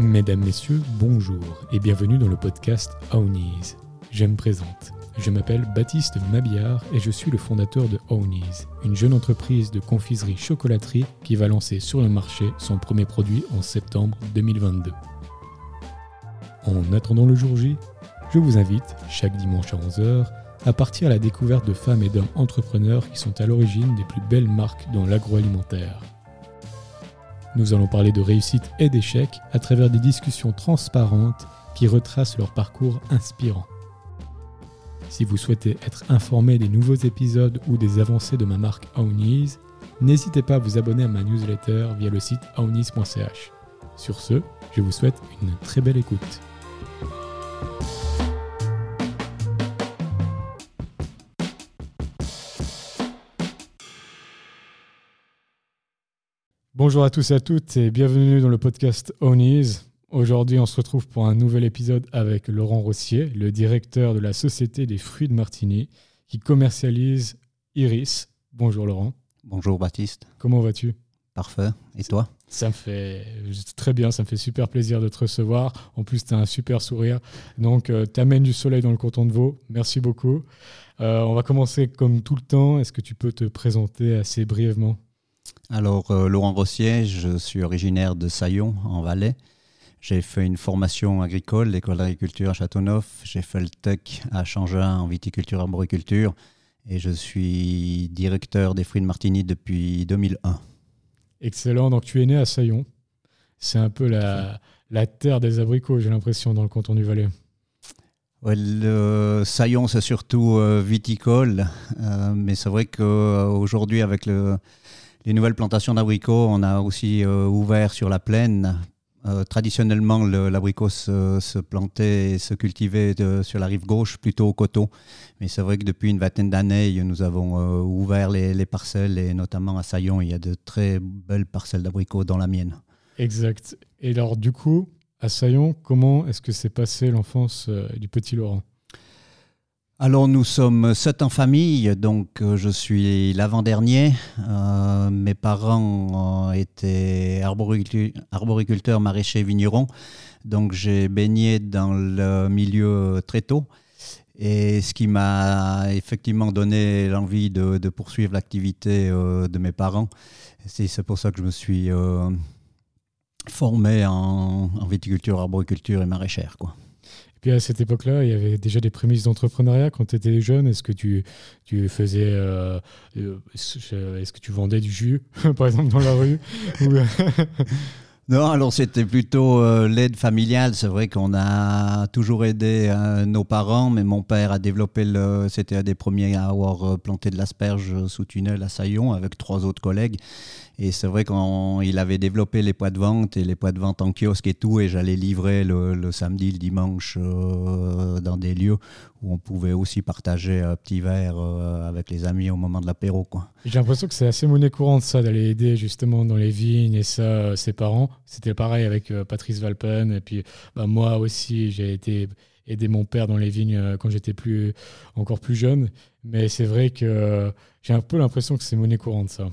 Mesdames, Messieurs, bonjour et bienvenue dans le podcast Ownies. Je me présente. Je m'appelle Baptiste Mabillard et je suis le fondateur de Ownies, une jeune entreprise de confiserie-chocolaterie qui va lancer sur le marché son premier produit en septembre 2022. En attendant le jour J, je vous invite, chaque dimanche à 11h, à partir à la découverte de femmes et d'hommes entrepreneurs qui sont à l'origine des plus belles marques dans l'agroalimentaire. Nous allons parler de réussite et d'échec à travers des discussions transparentes qui retracent leur parcours inspirant. Si vous souhaitez être informé des nouveaux épisodes ou des avancées de ma marque Ownies, n'hésitez pas à vous abonner à ma newsletter via le site ownies.ch. Sur ce, je vous souhaite une très belle écoute. Bonjour à tous et à toutes et bienvenue dans le podcast Ownies. Aujourd'hui, on se retrouve pour un nouvel épisode avec Laurent Rossier, le directeur de la Société des fruits de Martigny, qui commercialise Iris. Bonjour Laurent. Bonjour Baptiste. Comment vas-tu? Parfait. Et toi? Ça me fait très bien, ça me fait super plaisir de te recevoir. En plus, tu as un super sourire. Donc, euh, tu amènes du soleil dans le canton de Vaud. Merci beaucoup. Euh, on va commencer comme tout le temps. Est-ce que tu peux te présenter assez brièvement? Alors, euh, Laurent Rossier, je suis originaire de Saillon, en Valais. J'ai fait une formation agricole, l'école d'agriculture à Châteauneuf. J'ai fait le TEC à Changin en viticulture et arboriculture. Et je suis directeur des fruits de Martigny depuis 2001. Excellent. Donc, tu es né à Saillon. C'est un peu la, terre des abricots, j'ai l'impression, dans le canton du Valais. Ouais, le Saillon, c'est surtout euh, viticole. Euh, mais c'est vrai qu'aujourd'hui, avec le les nouvelles plantations d'abricots, on a aussi euh, ouvert sur la plaine. Euh, traditionnellement, l'abricot se, plantait et se cultivait sur la rive gauche, plutôt au coteau. Mais c'est vrai que depuis une vingtaine d'années, nous avons euh, ouvert les, parcelles et notamment à Saillon, il y a de très belles parcelles d'abricots dans la mienne. Exact. Et alors, du coup, à Saillon, comment est-ce que s'est passé l'enfance du petit Laurent? Alors nous sommes sept en famille, donc euh, je suis l'avant-dernier. Euh, mes parents étaient arboriculteurs, maraîchers, vignerons, donc j'ai baigné dans le milieu très tôt. Et ce qui m'a effectivement donné l'envie de, poursuivre l'activité euh, de mes parents, c'est pour ça que je me suis formé en, en, viticulture, arboriculture et maraîchère. Quoi. Et puis à cette époque-là, il y avait déjà des prémices d'entrepreneuriat quand tu étais jeune. Est-ce que tu, tu faisais. Euh, euh, est-ce que tu vendais du jus, par exemple, dans la rue Non, alors c'était plutôt euh, l'aide familiale. C'est vrai qu'on a toujours aidé nos parents, mais mon père a développé le. C'était un des premiers à avoir planté de l'asperge sous tunnel à Saillon avec trois autres collègues. Et c'est vrai qu'il avait développé les poids de vente et les poids de vente en kiosque et tout, et j'allais livrer le, samedi, le dimanche euh, dans des lieux où on pouvait aussi partager un petit verre euh, avec les amis au moment de l'apéro. J'ai l'impression que c'est assez monnaie courante ça, d'aller aider justement dans les vignes et ça, euh, ses parents. C'était pareil avec Patrice Valpen, et puis bah, moi aussi, j'ai été aider mon père dans les vignes quand j'étais plus, encore plus jeune. Mais c'est vrai que j'ai un peu l'impression que c'est monnaie courante ça.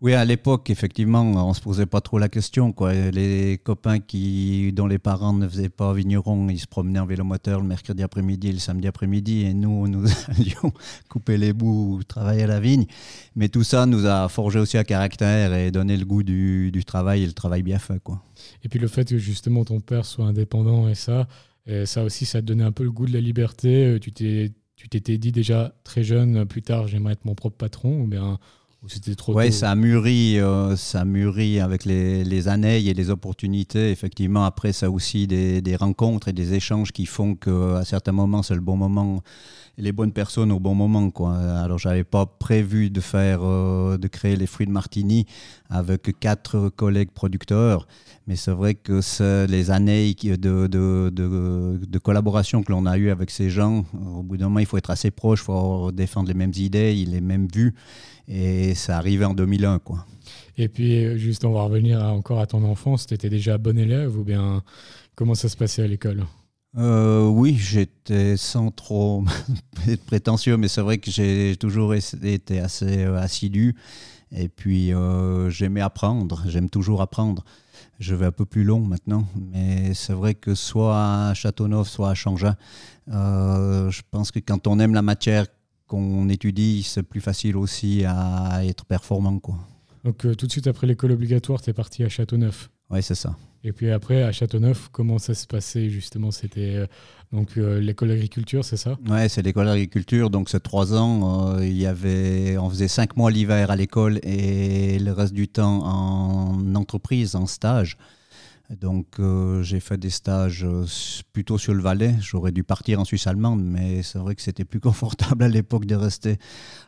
Oui, à l'époque, effectivement, on se posait pas trop la question. Les copains qui, dont les parents ne faisaient pas vigneron, ils se promenaient en vélomoteur le mercredi après-midi, le samedi après-midi, et nous, nous allions couper les bouts, travailler à la vigne. Mais tout ça nous a forgé aussi un caractère et donné le goût du, travail et le travail bien fait. Quoi. Et puis le fait que justement ton père soit indépendant et ça, ça aussi, ça te donnait un peu le goût de la liberté. Tu t'es tu t'étais dit déjà très jeune, plus tard, j'aimerais être mon propre patron, ou bien c'était trop Oui, ça mûrit, euh, ça mûrit avec les, les, années et les opportunités. Effectivement, après, ça aussi des, des rencontres et des échanges qui font qu'à certains moments, c'est le bon moment les bonnes personnes au bon moment. Quoi. Alors, j'avais pas prévu de faire, euh, de créer les fruits de Martini avec quatre collègues producteurs, mais c'est vrai que les années de, de, de, de collaboration que l'on a eu avec ces gens, au bout d'un moment, il faut être assez proche, il faut défendre les mêmes idées, les mêmes vues, et ça arrivait en 2001, quoi. Et puis, juste, on va revenir encore à ton enfance. Tu étais déjà bon élève ou bien comment ça se passait à l'école? Euh, oui, j'étais sans trop être prétentieux, mais c'est vrai que j'ai toujours été assez euh, assidu. Et puis, euh, j'aimais apprendre, j'aime toujours apprendre. Je vais un peu plus long maintenant, mais c'est vrai que soit à Châteauneuf, soit à Changin, euh, je pense que quand on aime la matière qu'on étudie, c'est plus facile aussi à être performant. Quoi. Donc euh, tout de suite après l'école obligatoire, tu es parti à Châteauneuf Oui, c'est ça. Et puis après, à Châteauneuf, comment ça se passait justement? C'était euh, donc l'école d'agriculture, c'est ça? Oui, c'est l'école d'agriculture. Donc c'est trois ans. il y avait, on faisait cinq mois l'hiver à l'école et le reste du temps en entreprise, en stage. Donc euh, j'ai fait des stages euh, plutôt sur le Valais. J'aurais dû partir en Suisse allemande, mais c'est vrai que c'était plus confortable à l'époque de rester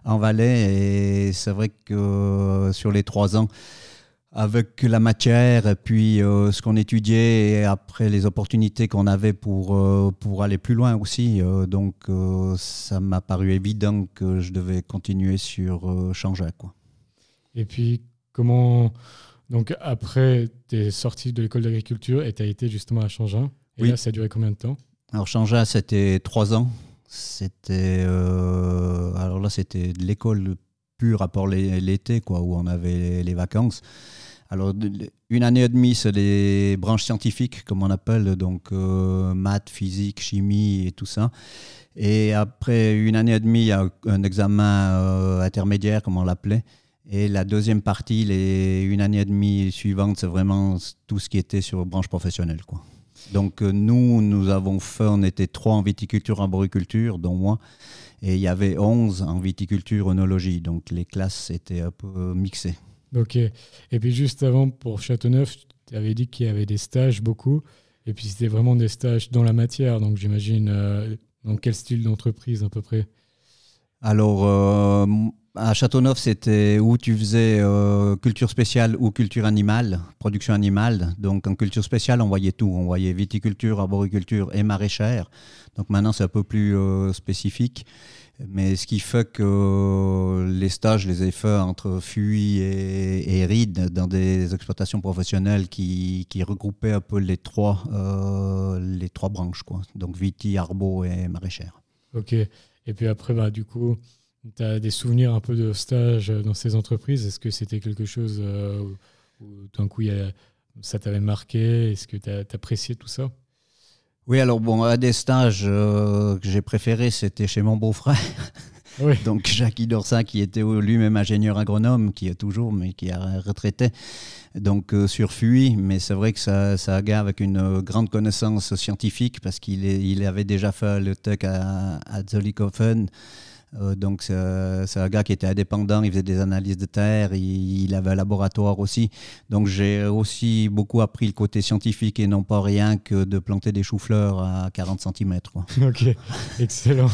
en Valais. Et c'est vrai que euh, sur les trois ans, avec la matière et puis ce qu'on étudiait et après les opportunités qu'on avait pour, pour aller plus loin aussi, donc ça m'a paru évident que je devais continuer sur changer. Quoi. Et puis comment donc après, tu es sorti de l'école d'agriculture et tu as été justement à Changin. Et là, ça a duré combien de temps? Alors Changin, c'était trois ans. C'était euh, alors là, c'était de l'école pure à part l'été, quoi, où on avait les, vacances. Alors une année et demie, c'est les branches scientifiques, comme on appelle, donc euh, maths, physique, chimie et tout ça. Et après une année et demie, il y a un examen euh, intermédiaire, comme on l'appelait. Et la deuxième partie, les une année et demie suivante, c'est vraiment tout ce qui était sur branche professionnelle. Quoi. Donc euh, nous, nous avons fait, on était trois en viticulture, arboriculture, dont moi, et il y avait onze en viticulture, onologie. Donc les classes étaient un peu mixées. Ok. Et puis juste avant, pour Châteauneuf, tu avais dit qu'il y avait des stages beaucoup. Et puis c'était vraiment des stages dans la matière. Donc j'imagine, euh, dans quel style d'entreprise à peu près? Alors, euh, à Châteauneuf, c'était où tu faisais euh, culture spéciale ou culture animale, production animale. Donc en culture spéciale, on voyait tout. On voyait viticulture, arboriculture et maraîchère. Donc maintenant, c'est un peu plus euh, spécifique. Mais ce qui fait que euh, les stages, les faits entre Fuy et, et Ride dans des exploitations professionnelles qui, regroupaient un peu les trois, branches. Donc viti, arbo et maraîchère. Ok. Et puis après, bah, du coup, tu as des souvenirs un peu de stage dans ces entreprises? Est-ce que c'était quelque chose euh, où, d'un coup ça t'avait marqué? Est-ce que tu as, apprécié tout ça? Oui, alors bon, à des stages euh, que j'ai préférés, c'était chez mon beau-frère. Donc Jacques Dorsa, qui était lui-même ingénieur agronome, qui est toujours, mais qui a retraité, donc euh, sur FUI. Mais c'est vrai que ça, ça a un gars avec une grande connaissance scientifique, parce qu'il il avait déjà fait le tech à, à Zollikofen. Euh, donc, c'est un gars qui était indépendant, il faisait des analyses de terre, il, avait un laboratoire aussi. Donc, j'ai aussi beaucoup appris le côté scientifique et non pas rien que de planter des choux-fleurs à 40 cm. Ok, excellent.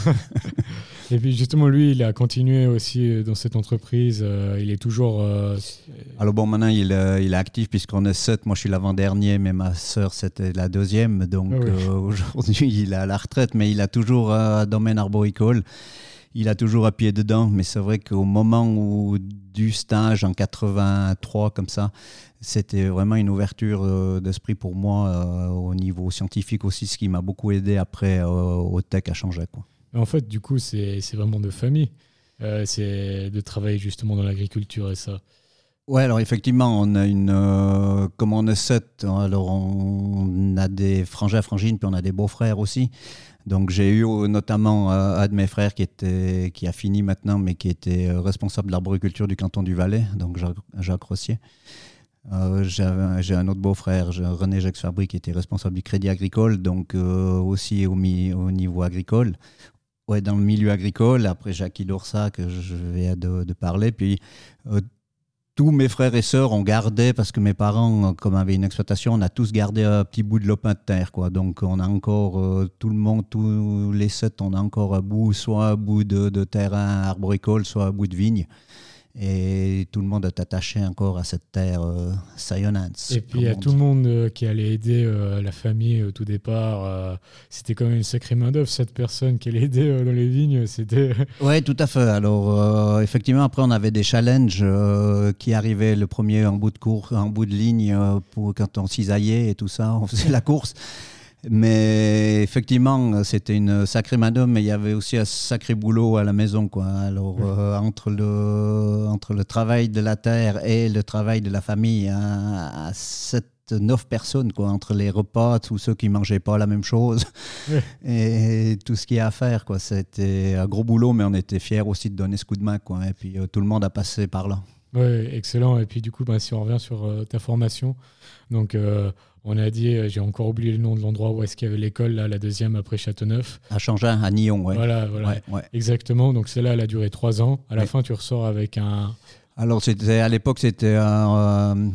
et puis, justement, lui, il a continué aussi dans cette entreprise. Euh, il est toujours. Euh, Alors, bon, maintenant, il, il est actif puisqu'on est sept. Moi, je suis l'avant-dernier, mais ma sœur, c'était la deuxième. Donc, ah aujourd'hui, il est à la retraite, mais il a toujours un domaine arboricole il a toujours à pied dedans, mais c'est vrai qu'au moment où, du stage en 83, comme ça, c'était vraiment une ouverture euh, d'esprit pour moi euh, au niveau scientifique aussi, ce qui m'a beaucoup aidé après euh, au tech à changer. Quoi. En fait, du coup, c'est vraiment de famille. c'est de travailler justement dans l'agriculture et ça. Ouais, alors effectivement, on a une, comme on est sept, alors on a des frangins, frangines, puis on a des beaux-frères aussi. Donc j'ai eu euh, notamment euh, un de mes frères qui, était, qui a fini maintenant, mais qui était euh, responsable de l'arboriculture du canton du Valais, donc Jacques, Rossier. j'ai un autre beau-frère, René Jacques Fabry, qui était responsable du crédit agricole, donc aussi au, au, niveau agricole. Ouais, dans le milieu agricole. Après, Jacques Dorsa, que je de, de parler. Puis tous mes frères et sœurs ont gardé, parce que mes parents, comme avaient une exploitation, on a tous gardé un petit bout de lopin de terre. Quoi. Donc on a encore, euh, tout le monde, tous les sept, on a encore un bout, soit un bout de, de terrain arboricole, soit un bout de vigne. Et tout le monde est attaché encore à cette terre euh, Et puis il y a tout le monde euh, qui allait aider euh, la famille au tout départ. Euh, c'était quand même une sacrée main-d'œuvre, cette personne qui allait aider dans les vignes. C'était... Oui, tout à fait. Alors effectivement, après, on avait des challenges qui arrivaient le premier en bout de cours, en bout de ligne, pour, quand on cisaillait et tout ça, on faisait la course. Mais effectivement, c'était une sacrée main mais il y avait aussi un sacré boulot à la maison. Quoi. Alors, euh, entre, le, entre le travail de la terre et le travail de la famille, à, cette neuf personnes, quoi, entre les repas, tous ceux qui mangeaient pas la même chose et tout ce qu'il y a à faire. Quoi. C'était un gros boulot, mais on était fiers aussi de donner ce coup de main. Quoi, et puis euh, tout le monde a passé par là. Oui, excellent. Et puis du coup, bah, si on revient sur euh, ta formation, donc euh, on a dit, j'ai encore oublié le nom de l'endroit où est-ce qu'il y avait l'école, là, la deuxième après Châteauneuf. À Changin, à Nyon, ouais. Voilà, voilà. Exactement. Donc celle-là, elle a duré trois ans. À la fin, tu ressors avec un. Alors, à l'époque, c'était un,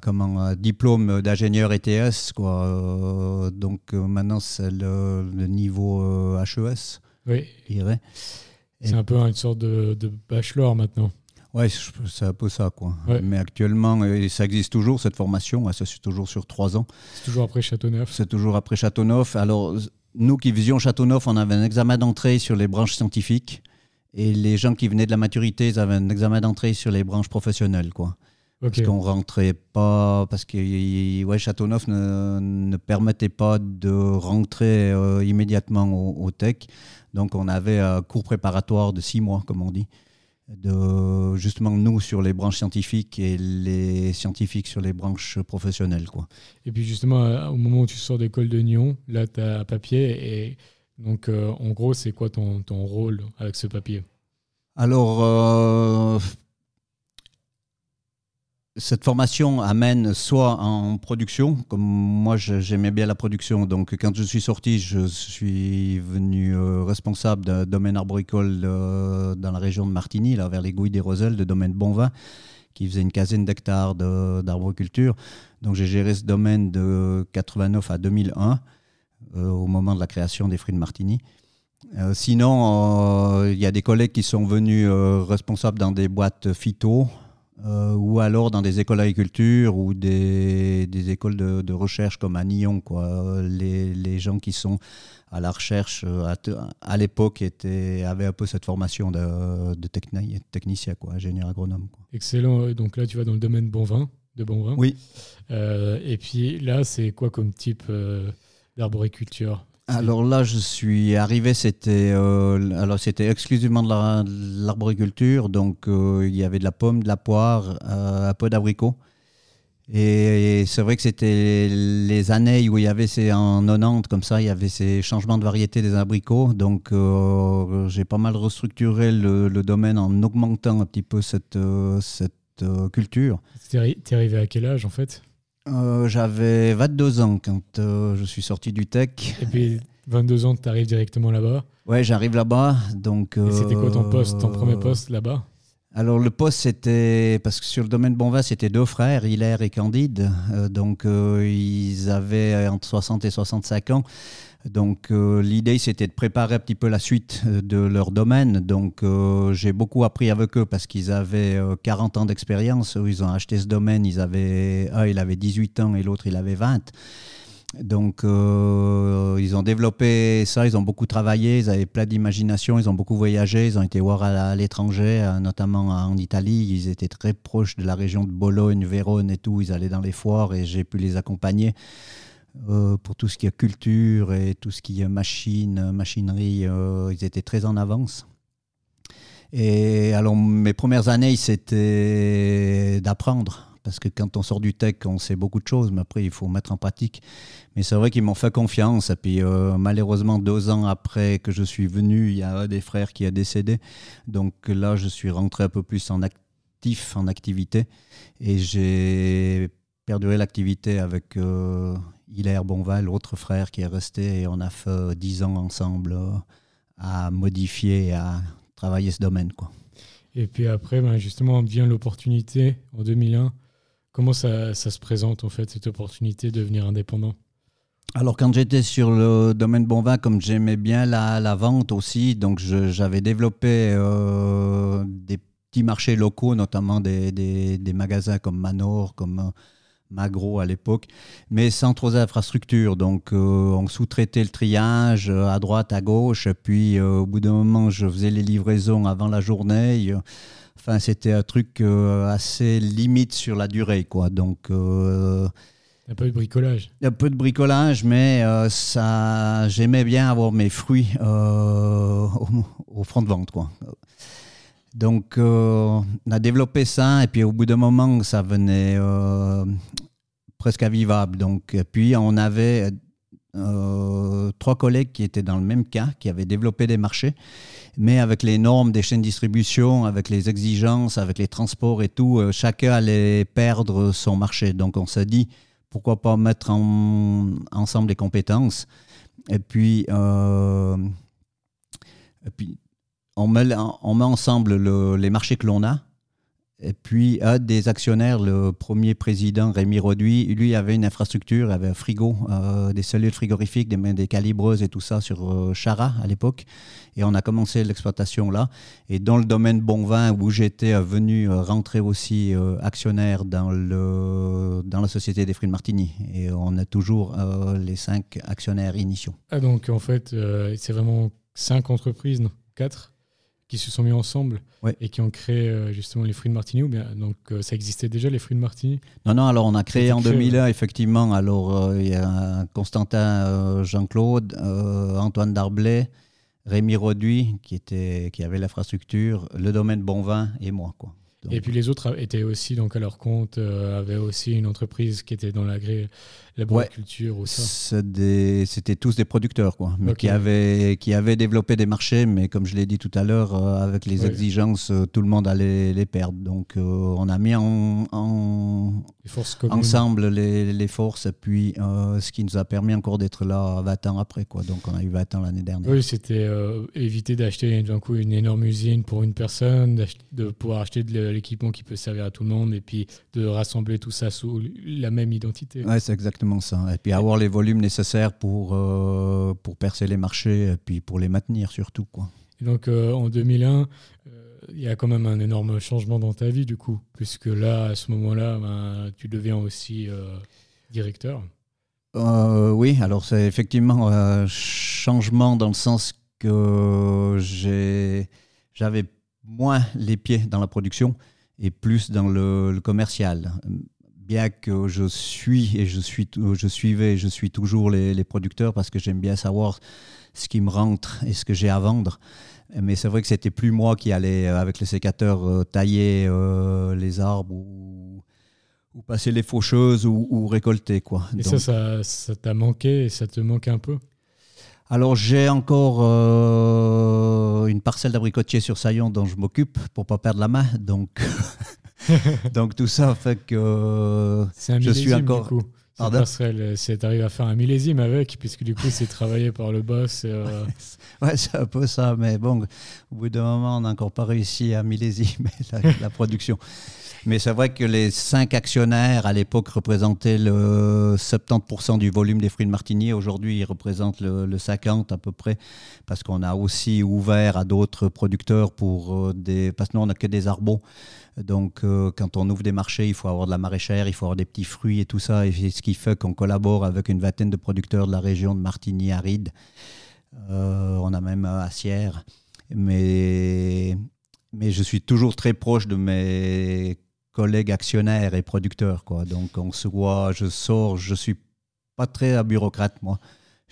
comment, diplôme d'ingénieur ETS. Quoi. Euh, donc euh, maintenant, c'est le, niveau HES. Euh, oui. C'est un peu une sorte de, bachelor maintenant. Oui, c'est un peu ça. Quoi. Mais actuellement, ça existe toujours, cette formation. Ça, c'est toujours sur trois ans. C'est toujours après Châteauneuf. C'est toujours après Châteauneuf. Alors, nous qui faisions Châteauneuf, on avait un examen d'entrée sur les branches scientifiques. Et les gens qui venaient de la maturité, ils avaient un examen d'entrée sur les branches professionnelles. Quoi. Parce qu'on rentrait pas, parce que ouais, Châteauneuf ne, ne permettait pas de rentrer euh, immédiatement au, tech. Donc on avait un cours préparatoire de six mois, comme on dit, de justement nous sur les branches scientifiques et les scientifiques sur les branches professionnelles. Quoi. Et puis justement, euh, au moment où tu sors d'école de Nyon, là tu as un papier et donc euh, en gros c'est quoi ton, ton, rôle avec ce papier? Alors, cette formation amène soit en production, comme moi j'aimais bien la production, donc quand je suis sorti, je suis venu euh, responsable d'un domaine arboricole euh, dans la région de Martigny, là, vers les Gouilles des Roselles, de domaine Bonvin, qui faisait une quinzaine d'hectares d'arboriculture. Donc j'ai géré ce domaine de 89 à 2001, euh, au moment de la création des fruits de Martigny. sinon, il y a des collègues qui sont venus responsables dans des boîtes phyto, euh, ou alors dans des écoles d'agriculture ou des, des écoles de, de, recherche comme à Nyon. Quoi. Les, les, gens qui sont à la recherche euh, à, à l'époque avaient un peu cette formation de, de technicien, quoi, ingénieur agronome. Quoi. Excellent. Donc là, tu vas dans le domaine bon vin, de bon vin. Oui. Euh, et puis là, c'est quoi comme type d'arboriculture? Alors là, je suis arrivé, c'était euh, alors c'était exclusivement de l'arboriculture, donc euh, il y avait de la pomme, de la poire, euh, un peu d'abricot. Et, c'est vrai que c'était les années où il y avait ces en 90 comme ça, il y avait ces changements de variété des abricots. Donc j'ai pas mal restructuré le, domaine en augmentant un petit peu cette, cette culture. Tu es arrivé à quel âge en fait? Euh, j'avais 22 ans quand euh, je suis sorti du tech. Et puis 22 ans, tu arrives directement là-bas Ouais, j'arrive là-bas. Donc, Et c'était quoi ton poste, ton premier euh, poste là-bas? Alors le poste c'était parce que sur le domaine Bonvin c'était deux frères, Hilaire et Candide, donc ils avaient entre 60 et 65 ans. Donc euh, l'idée c'était de préparer un petit peu la suite euh, de leur domaine. Donc euh, j'ai beaucoup appris avec eux parce qu'ils avaient 40 ans d'expérience. Ils ont acheté ce domaine, ils avaient un il avait 18 ans et l'autre il avait 20. Donc ils ont développé ça, ils ont beaucoup travaillé, ils avaient plein d'imagination, ils ont beaucoup voyagé, ils ont été voir à, l'étranger, notamment en Italie. Ils étaient très proches de la région de Bologne, Vérone et tout. Ils allaient dans les foires et j'ai pu les accompagner. Euh, pour tout ce qui est culture et tout ce qui est machine, machinerie, euh, ils étaient très en avance. Et alors, mes premières années, c'était d'apprendre. Parce que quand on sort du tech, on sait beaucoup de choses, mais après, il faut mettre en pratique. Mais c'est vrai qu'ils m'ont fait confiance. Et puis, euh, malheureusement, deux ans après que je suis venu, il y a un des frères qui a décédé. Donc là, je suis rentré un peu plus en actif, en activité. Et j'ai perduré l'activité avec Hilaire Bonval, l'autre frère qui est resté, et on a fait dix ans ensemble euh, à modifier à travailler ce domaine. Quoi. Et puis après, ben justement, vient l'opportunité en 2001. Comment ça, ça, se présente en fait, cette opportunité de devenir indépendant? Alors quand j'étais sur le domaine bon vin, comme j'aimais bien la, la, vente aussi, donc j'avais développé euh, des petits marchés locaux, notamment des, des, des, magasins comme Manor, comme Magro à l'époque, mais sans trop d'infrastructures. Donc, euh, on sous-traitait le triage euh, à droite, à gauche. Puis, euh, au bout d'un moment, je faisais les livraisons avant la journée. Enfin, c'était un truc assez limite sur la durée, quoi. Donc, un peu de bricolage. Un peu de bricolage, mais ça, j'aimais bien avoir mes fruits au, au, front de vente, quoi. Donc, euh, on a développé ça, et puis au bout d'un moment, ça venait presque invivable. Donc, puis on avait trois collègues qui étaient dans le même cas, qui avaient développé des marchés, mais avec les normes des chaînes de distribution, avec les exigences, avec les transports et tout, chacun allait perdre son marché. Donc on s'est dit, pourquoi pas mettre ensemble les compétences et puis, et puis on met, ensemble les marchés que l'on a. Et puis, un des actionnaires, le premier président, Rémi Roduit, lui avait une infrastructure, avait un frigo, euh, des cellules frigorifiques, des, des, calibreuses et tout ça sur euh, Chara à l'époque. Et on a commencé l'exploitation là. Et dans le domaine bon vin, où j'étais venu euh, rentrer aussi actionnaire dans, le, dans la société des fruits de Martigny. Et on a toujours les cinq actionnaires initiaux. Ah, donc en fait, c'est vraiment cinq entreprises, non? Quatre? Qui se sont mis ensemble et qui ont créé euh, justement les fruits de Martini ou bien donc euh, ça existait déjà les fruits de Martini Non non alors on a créé en 2001 effectivement. Alors euh, il y a Constantin Jean-Claude Antoine Darblay Rémi Roduit qui était qui avait l'infrastructure le domaine Bonvin et moi quoi. Et puis les autres étaient aussi donc à leur compte, avaient aussi une entreprise qui était dans la l'agriculture ou ça C'était tous des producteurs, quoi, mais qui, avaient, qui avaient développé des marchés, mais comme je l'ai dit tout à l'heure, euh, avec les exigences, euh, tout le monde allait les perdre. Donc euh, on a mis en, ensemble les, les, forces, et puis ce qui nous a permis encore d'être là 20 ans après. Quoi. Donc on a eu 20 ans l'année dernière. Oui, c'était éviter d'acheter d'un coup une énorme usine pour une personne, de pouvoir acheter de l'équipement qui peut servir à tout le monde, et puis de rassembler tout ça sous la même identité. Oui, c'est exactement ça. Et puis avoir les volumes nécessaires pour, euh, pour percer les marchés et puis pour les maintenir surtout. Quoi. Et donc euh, en 2001, euh, il y a quand même un énorme changement dans ta vie du coup, puisque là, à ce moment-là, ben, tu deviens aussi directeur. oui, alors c'est effectivement un changement dans le sens que j'avais moins les pieds dans la production et plus dans le, le commercial bien que je suis et je suis je suivais je suis toujours les, producteurs parce que j'aime bien savoir ce qui me rentre et ce que j'ai à vendre. Mais c'est vrai que c'était plus moi qui allais euh, avec le sécateur euh, tailler euh, les arbres ou, ou, passer les faucheuses ou, récolter quoi. Et ça, ça t'a manqué et ça te manque un peu? Alors j'ai encore une parcelle d'abricotier sur Saillon dont je m'occupe pour pas perdre la main, donc Donc tout ça fait que je suis encore. Du coup. C'est arrivé à faire un millésime avec, puisque du coup c'est travaillé par le boss. Euh, ouais, c'est un peu ça, mais bon, au bout d'un moment, on n'a encore pas réussi à millésimer la, la production. Mais c'est vrai que les cinq actionnaires à l'époque représentaient le 70% du volume des fruits de Martigny. Aujourd'hui, ils représentent le, 50 à peu près, parce qu'on a aussi ouvert à d'autres producteurs pour euh, des. Parce que nous, on n'a que des arbres. Donc, euh, quand on ouvre des marchés, il faut avoir de la maraîchère, il faut avoir des petits fruits et tout ça. Et ce qui fait qu'on collabore avec une vingtaine de producteurs de la région de Martigny aride. Euh, on a même Assière. Mais, mais je suis toujours très proche de mes collègues actionnaires et producteurs. Donc on se voit, je sors, je suis pas très bureaucrate moi.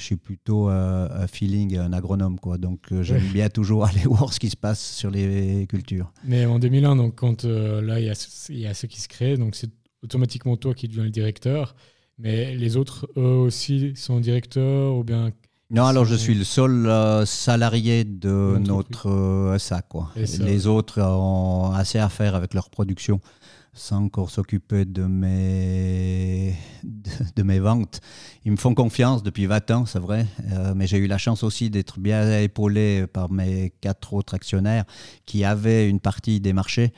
Je suis plutôt un feeling, un agronome. Quoi. Donc euh, j'aime bien toujours aller voir ce qui se passe sur les cultures. Mais en 2001, donc, quand euh, là, il y, a, y a ce qui se crée, donc c'est automatiquement toi qui deviens le directeur. Mais les autres, eux aussi, sont directeurs ou bien non, alors je suis le seul euh, salarié de notre SA. Quoi. Les autres ont assez à faire avec leur production sans encore s'occuper de mes, de, mes ventes. Ils me font confiance depuis 20 ans, c'est vrai, euh, mais j'ai eu la chance aussi d'être bien épaulé par mes quatre autres actionnaires qui avaient une partie des marchés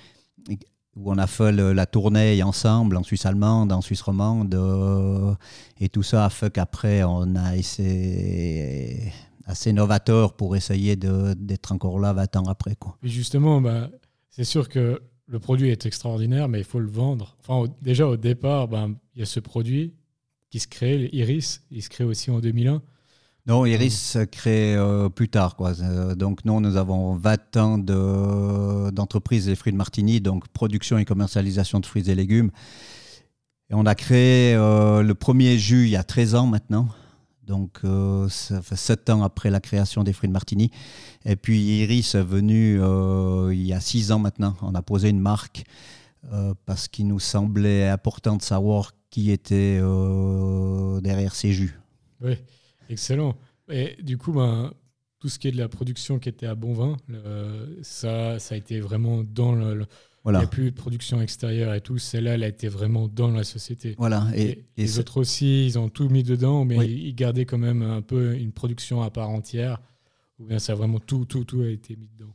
où on a fait la tournée ensemble en Suisse allemande, en Suisse romande, euh, et tout ça a fait qu'après on a essayé assez novateur pour essayer d'être encore là 20 ans après. Justement, bah, c'est sûr que le produit est extraordinaire, mais il faut le vendre. Déjà au départ, ben, il y a ce produit qui se crée, Iris, il se crée aussi en 2001. Non, Iris se crée euh, plus tard. Euh, donc, nous, nous avons 20 ans d'entreprise des fruits de Martigny, donc production et commercialisation de fruits et légumes. Et on a créé euh, le premier jus il y a 13 ans maintenant. Donc, euh, ça fait sept ans après la création des fruits de Martini. Et puis, Iris est venu euh, il y a six ans maintenant. On a posé une marque euh, parce qu'il nous semblait important de savoir qui était derrière ces jus. Oui, excellent. Et du coup, ben, tout ce qui est de la production qui était à Bon Vin, ça, ça a été vraiment dans le voilà. Il n'y a plus de production extérieure et tout. Celle-là, elle a été vraiment dans la société. Voilà. Et, les autres aussi, ils ont tout mis dedans, mais ils gardaient quand même un peu une production à part entière. Ou bien ça a vraiment tout, tout, tout a été mis dedans.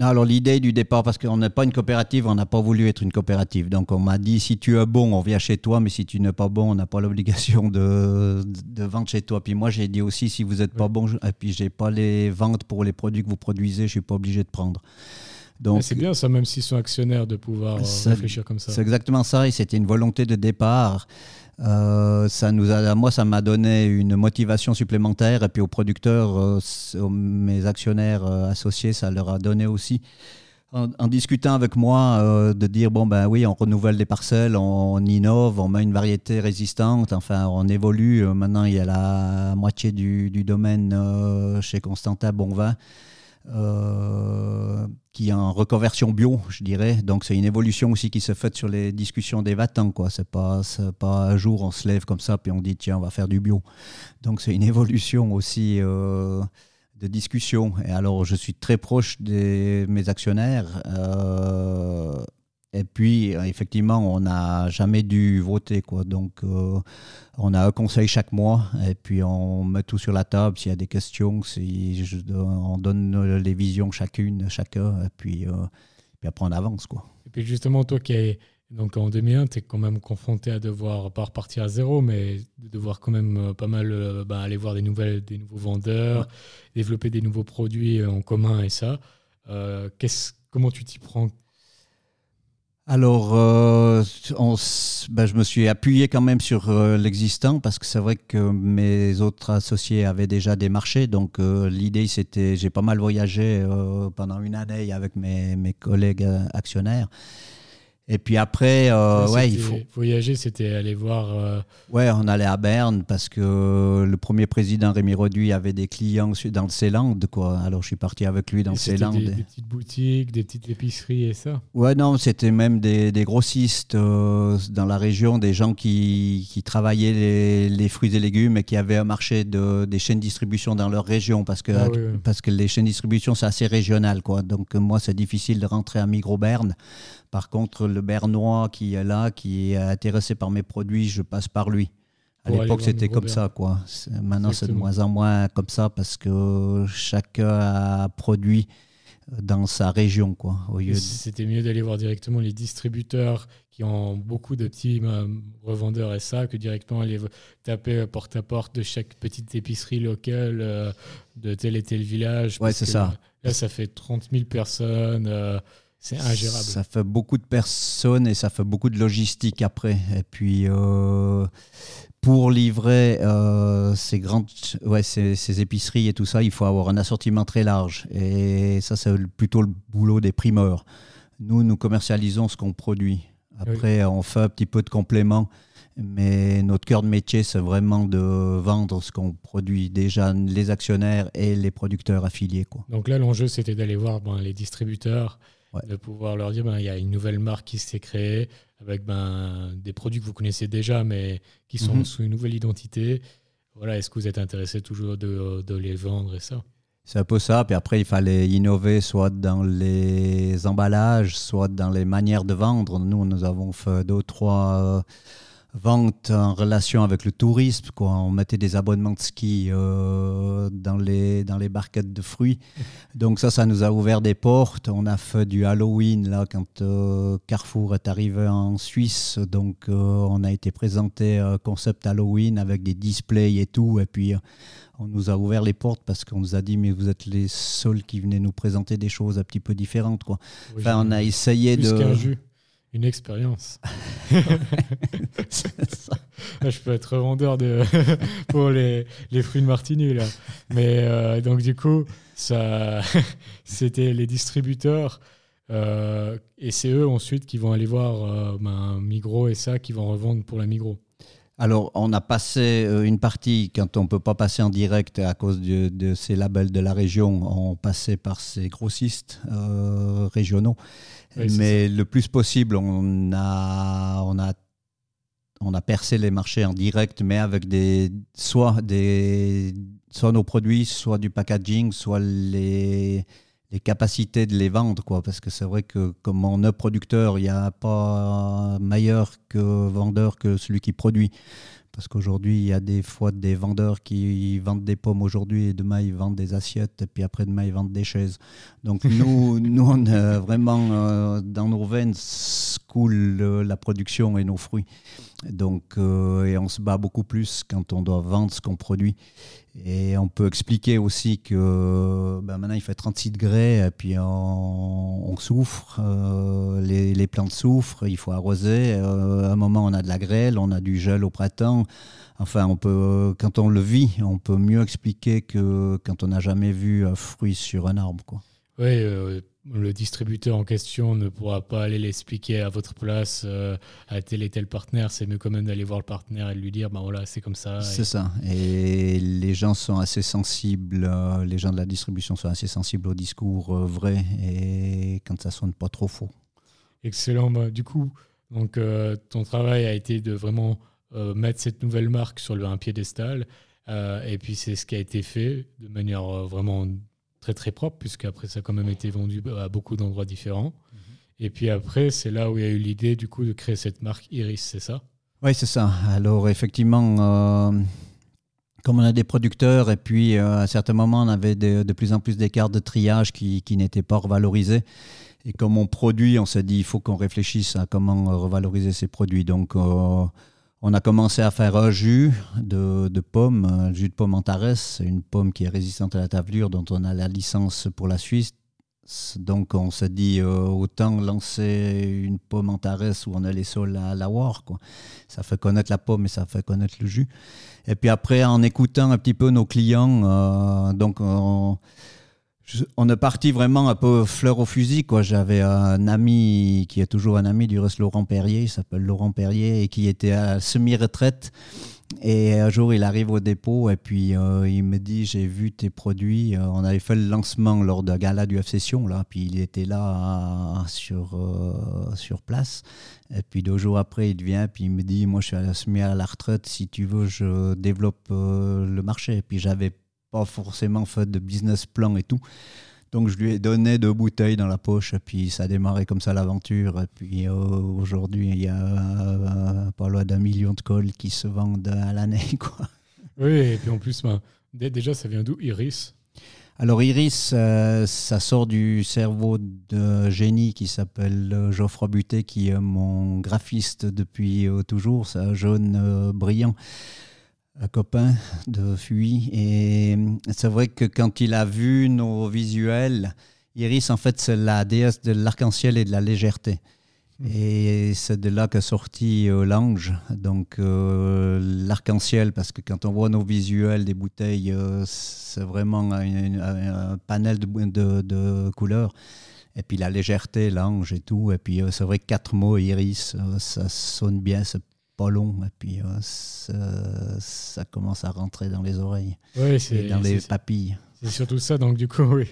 alors l'idée du départ, parce qu'on n'est pas une coopérative, on n'a pas voulu être une coopérative. Donc on m'a dit, si tu es bon, on vient chez toi, mais si tu n'es pas bon, on n'a pas l'obligation de, de, vendre chez toi. Puis moi, j'ai dit aussi, si vous n'êtes pas bon, et puis j'ai pas les ventes pour les produits que vous produisez, je ne suis pas obligé de prendre. C'est bien ça, même s'ils sont actionnaires, de pouvoir euh, réfléchir comme ça. C'est exactement ça, et c'était une volonté de départ. Euh, ça nous a, moi, ça m'a donné une motivation supplémentaire, et puis aux producteurs, euh, mes actionnaires associés, ça leur a donné aussi. En, discutant avec moi, de dire bon ben oui, on renouvelle des parcelles, on, innove, on met une variété résistante, enfin on évolue. Maintenant, il y a la moitié du, du domaine chez Constantin Bonvin. Qui est en reconversion bio, je dirais. Donc c'est une évolution aussi qui se fait sur les discussions des vatans. Quoi. C'est pas, pas un jour on se lève comme ça puis on dit tiens on va faire du bio. Donc c'est une évolution aussi euh, de discussion. Et alors je suis très proche de mes actionnaires. Euh, et puis, euh, effectivement, on n'a jamais dû voter. Quoi. Donc, euh, on a un conseil chaque mois et puis on met tout sur la table s'il y a des questions. Si on donne les visions chacune, chacun, et puis, euh, puis après on avance. Quoi. Et puis, justement, toi qui es. Donc en 2001, tu es quand même confronté à devoir, pas repartir à zéro, mais de devoir quand même pas mal bah, aller voir des, nouvelles, des nouveaux vendeurs, développer des nouveaux produits en commun et ça. comment tu t'y prends alors, euh, ben, je me suis appuyé quand même sur euh, l'existant parce que c'est vrai que mes autres associés avaient déjà des marchés. Donc, euh, l'idée, c'était, j'ai pas mal voyagé pendant une année avec mes, mes collègues actionnaires. Et puis après, euh, ouais, il faut. Voyager, c'était aller voir. Euh, ouais, on allait à Berne parce que le premier président Rémi Roduit avait des clients dans le Landes, quoi. Alors je suis parti avec lui dans le Landes. Des, des petites boutiques, des petites épiceries et ça Ouais, non, c'était même des, des grossistes euh, dans la région, des gens qui, qui travaillaient les, les, fruits et légumes et qui avaient un marché de, des chaînes de distribution dans leur région parce que, ah parce que les chaînes de distribution, c'est assez régional, quoi. Donc moi, c'est difficile de rentrer à Migros-Berne par contre, le Bernois qui est là, qui est intéressé par mes produits, je passe par lui. À l'époque, c'était comme ça, quoi. Maintenant, c'est de moins en moins comme ça parce que chacun a produit dans sa région, quoi. C'était mieux d'aller voir directement les distributeurs qui ont beaucoup de petits euh, revendeurs et ça, que directement aller taper porte à porte de chaque petite épicerie locale euh, de tel et tel village. Ouais, c'est ça. Là, ça fait 30 000 personnes. C'est ingérable. Ça fait beaucoup de personnes et ça fait beaucoup de logistique après. Et puis, euh, pour livrer euh, ces grandes, ouais, ces, épiceries et tout ça, il faut avoir un assortiment très large. Et ça, c'est plutôt le boulot des primeurs. Nous, nous commercialisons ce qu'on produit. Après, on fait un petit peu de complément. Mais notre cœur de métier, c'est vraiment de vendre ce qu'on produit déjà, les actionnaires et les producteurs affiliés. Quoi. Donc là, l'enjeu, c'était d'aller voir ben, les distributeurs, de pouvoir leur dire ben, il y a une nouvelle marque qui s'est créée avec ben, des produits que vous connaissez déjà, mais qui sont mhm. sous une nouvelle identité. Voilà, est-ce que vous êtes intéressé toujours de, de les vendre et ça? C'est un peu ça. Puis après, il fallait innover soit dans les emballages, soit dans les manières de vendre. Nous, nous avons fait deux, trois euh, vente en relation avec le tourisme. Quoi. On mettait des abonnements de ski euh, dans, les, dans les barquettes de fruits. Donc ça, ça nous a ouvert des portes. On a fait du Halloween là quand euh, Carrefour est arrivé en Suisse. Donc euh, on a été présenté un concept Halloween avec des displays et tout. Et puis on nous a ouvert les portes parce qu'on nous a dit mais vous êtes les seuls qui venaient nous présenter des choses un petit peu différentes. Quoi. enfin, on a essayé de une expérience. je peux être vendeur de pour les, les, fruits de Martini là. Mais euh, donc du coup, ça, c'était les distributeurs euh, et c'est eux ensuite qui vont aller voir euh, ben, Migros et ça qui vont revendre pour la Migros. Alors, on a passé une partie, quand on ne peut pas passer en direct à cause de, de, ces labels de la région, on passait par ces grossistes régionaux mais le plus possible, on a, on a on a percé les marchés en direct, mais avec des soit des soit nos produits, soit du packaging, soit les les capacités de les vendre, quoi. Parce que c'est vrai que comme on est producteur, il n'y a pas meilleur que vendeur que celui qui produit. Parce qu'aujourd'hui, il y a des fois des vendeurs qui vendent des pommes aujourd'hui et demain ils vendent des assiettes et puis après demain ils vendent des chaises. Donc nous, nous on est vraiment euh, dans nos veines coule euh, la production et nos fruits. Donc euh, on se bat beaucoup plus quand on doit vendre ce qu'on produit. Et on peut expliquer aussi que ben maintenant il fait 36 degrés et puis on, souffre, euh, les, plantes souffrent, il faut arroser. Euh, à un moment on a de la grêle, on a du gel au printemps. Enfin, on peut, quand on le vit, on peut mieux expliquer que quand on n'a jamais vu un fruit sur un arbre. Oui, euh, le distributeur en question ne pourra pas aller l'expliquer à votre place euh, à tel et tel partenaire. C'est mieux quand même d'aller voir le partenaire et de lui dire, ben voilà, c'est comme ça. C'est ça. Et les gens sont assez sensibles, euh, les gens de la distribution sont assez sensibles au discours vrai et quand ça sonne pas trop faux. Excellent. Bah, du coup, donc ton travail a été de vraiment mettre cette nouvelle marque sur le un piédestal. et puis c'est ce qui a été fait de manière vraiment très très propre, puisqu'après ça a quand même été vendu à beaucoup d'endroits différents. Mhm. Et puis après, c'est là où il y a eu l'idée du coup de créer cette marque Iris, c'est ça? Oui, c'est ça. Alors effectivement, euh, comme on a des producteurs, et puis euh, à un certain moment, on avait de, de plus en plus d'écarts de triage qui, qui n'étaient pas revalorisés. Et comme on produit, on s'est dit, il faut qu'on réfléchisse à comment revaloriser ces produits. Donc, euh, on a commencé à faire un jus de, de pomme, un jus de pomme Antares, une pomme qui est résistante à la tavelure, dont on a la licence pour la Suisse. Donc on s'est dit euh, autant lancer une pomme Antares où on a les sols à la war. Quoi. Ça fait connaître la pomme et ça fait connaître le jus. Et puis après, en écoutant un petit peu nos clients, euh, donc on, on est parti vraiment un peu fleur au fusil. Quoi. J'avais un ami qui est toujours un ami du reste, Laurent Perrier, il s'appelle Laurent Perrier, et qui était à semi-retraite. Et un jour, il arrive au dépôt et puis euh, il me dit J'ai vu tes produits. Euh, on avait fait le lancement lors d'un gala du F-Session, puis il était là sur, euh, sur place. Et puis deux jours après, il vient puis il me dit Moi, je suis à la retraite. Si tu veux, je développe le marché. Puis j'avais pas forcément fait de business plan et tout. Donc je lui ai donné deux bouteilles dans la poche et puis ça a démarré comme ça l'aventure. Et puis euh, aujourd'hui, il y a euh, pas loin d'un million de cols qui se vendent à l'année. Quoi. Oui, et puis en plus, ben, déjà, ça vient d'où Iris? Alors Iris, euh, ça sort du cerveau de génie qui s'appelle Geoffroy Butet, qui est mon graphiste depuis toujours. C'est un jaune brillant un copain de Fuy. Et c'est vrai que quand il a vu nos visuels, Iris, en fait, c'est la déesse de l'arc-en-ciel et de la légèreté. Hmm. Et c'est de là qu'est sorti euh, l'ange, donc euh, l'arc-en-ciel, parce que quand on voit nos visuels des bouteilles, euh, c'est vraiment un, panel de, de, couleurs. Et puis la légèreté, l'ange et tout. Et puis c'est vrai que quatre mots, iris, ça sonne bien, c'est pas long, et puis euh, ça, commence à rentrer dans les oreilles et dans les papilles. C'est surtout ça, donc du coup, oui.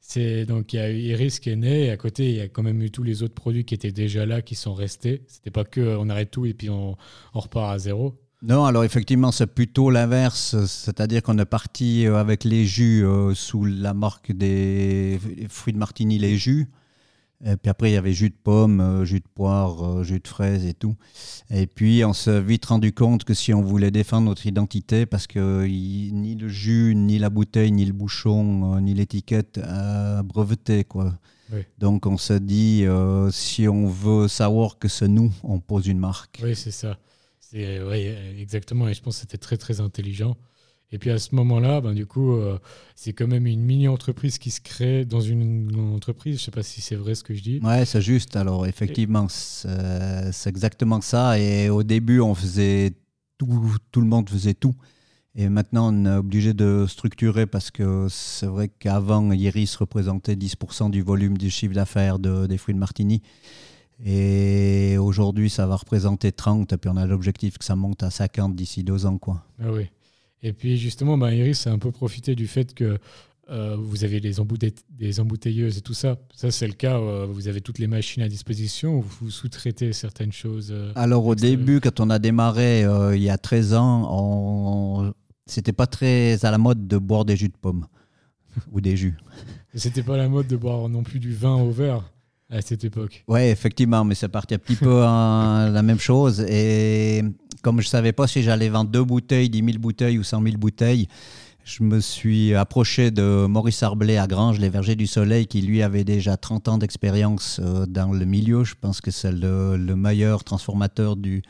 C'est donc il y a eu Iris qui est né, et à côté il y a quand même eu tous les autres produits qui étaient déjà là, qui sont restés. C'était pas que on arrête tout et puis on, on repart à zéro. Non, alors effectivement, c'est plutôt l'inverse, c'est-à-dire qu'on est parti euh, avec les jus euh, sous la marque des fruits de Martini, les jus. Et puis après, il y avait jus de pomme, euh, jus de poire, euh, jus de fraise et tout. Et puis, on s'est vite rendu compte que si on voulait défendre notre identité, parce que ni le jus, ni la bouteille, ni le bouchon, euh, ni l'étiquette a breveté, quoi. Donc, on s'est dit, si on veut savoir que c'est nous, on pose une marque. Oui, c'est ça. C'est, oui, exactement. Et je pense que c'était très, très intelligent. Et puis à ce moment-là, ben, du coup, euh, c'est quand même une mini-entreprise qui se crée dans une entreprise. Je ne sais pas si c'est vrai ce que je dis. Ouais, c'est juste. Alors effectivement, c'est exactement ça. Et au début, on faisait tout, tout le monde faisait tout. Et maintenant, on est obligé de structurer parce que c'est vrai qu'avant, Iris représentait 10% du volume du chiffre d'affaires de, des fruits de Martini. Et aujourd'hui, ça va représenter 30. Et puis on a l'objectif que ça monte à 50 d'ici deux ans. Quoi. Ah oui. Et puis justement, bah, Iris a un peu profité du fait que euh, vous avez des, des embouteilleuses et tout ça. Ça, c'est le cas. Euh, vous avez toutes les machines à disposition ou vous sous-traitez certaines choses euh, Alors, au début, quand on a démarré il y a 13 ans, on... c'était pas très à la mode de boire des jus de pommes ou des jus. C'était pas la mode de boire non plus du vin au verre à cette époque. Oui, effectivement, mais c'est parti un petit peu en la même chose. Et comme je savais pas si j'allais vendre deux bouteilles, 10 000 bouteilles ou 100 000 bouteilles, je me suis approché de Maurice Arblay à Grange, les Vergers du Soleil, qui lui avait déjà 30 ans d'expérience euh, dans le milieu. Je pense que c'est le, meilleur transformateur du,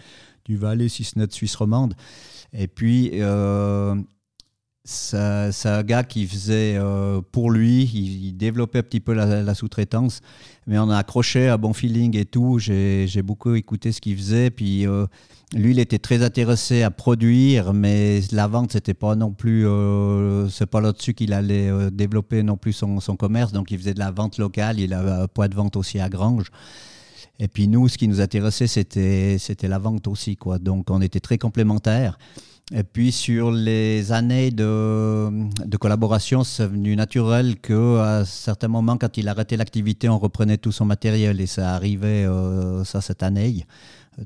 du Valais, si ce n'est de Suisse romande. Et puis, euh, c'est un gars qui faisait euh, pour lui, il, développait un petit peu la, sous-traitance, mais on a accroché à bon feeling et tout. J'ai beaucoup écouté ce qu'il faisait, puis euh, lui, il était très intéressé à produire, mais la vente, c'était pas non plus, euh, c'est pas là-dessus qu'il allait développer non plus son, son, commerce. Donc, il faisait de la vente locale, il avait un poids de vente aussi à Grange. Et puis nous, ce qui nous intéressait, c'était la vente aussi, quoi. Donc, on était très complémentaires. Et puis sur les années de, de collaboration, c'est venu naturel qu'à certains moments, quand il arrêtait l'activité, on reprenait tout son matériel et ça arrivait euh, ça cette année.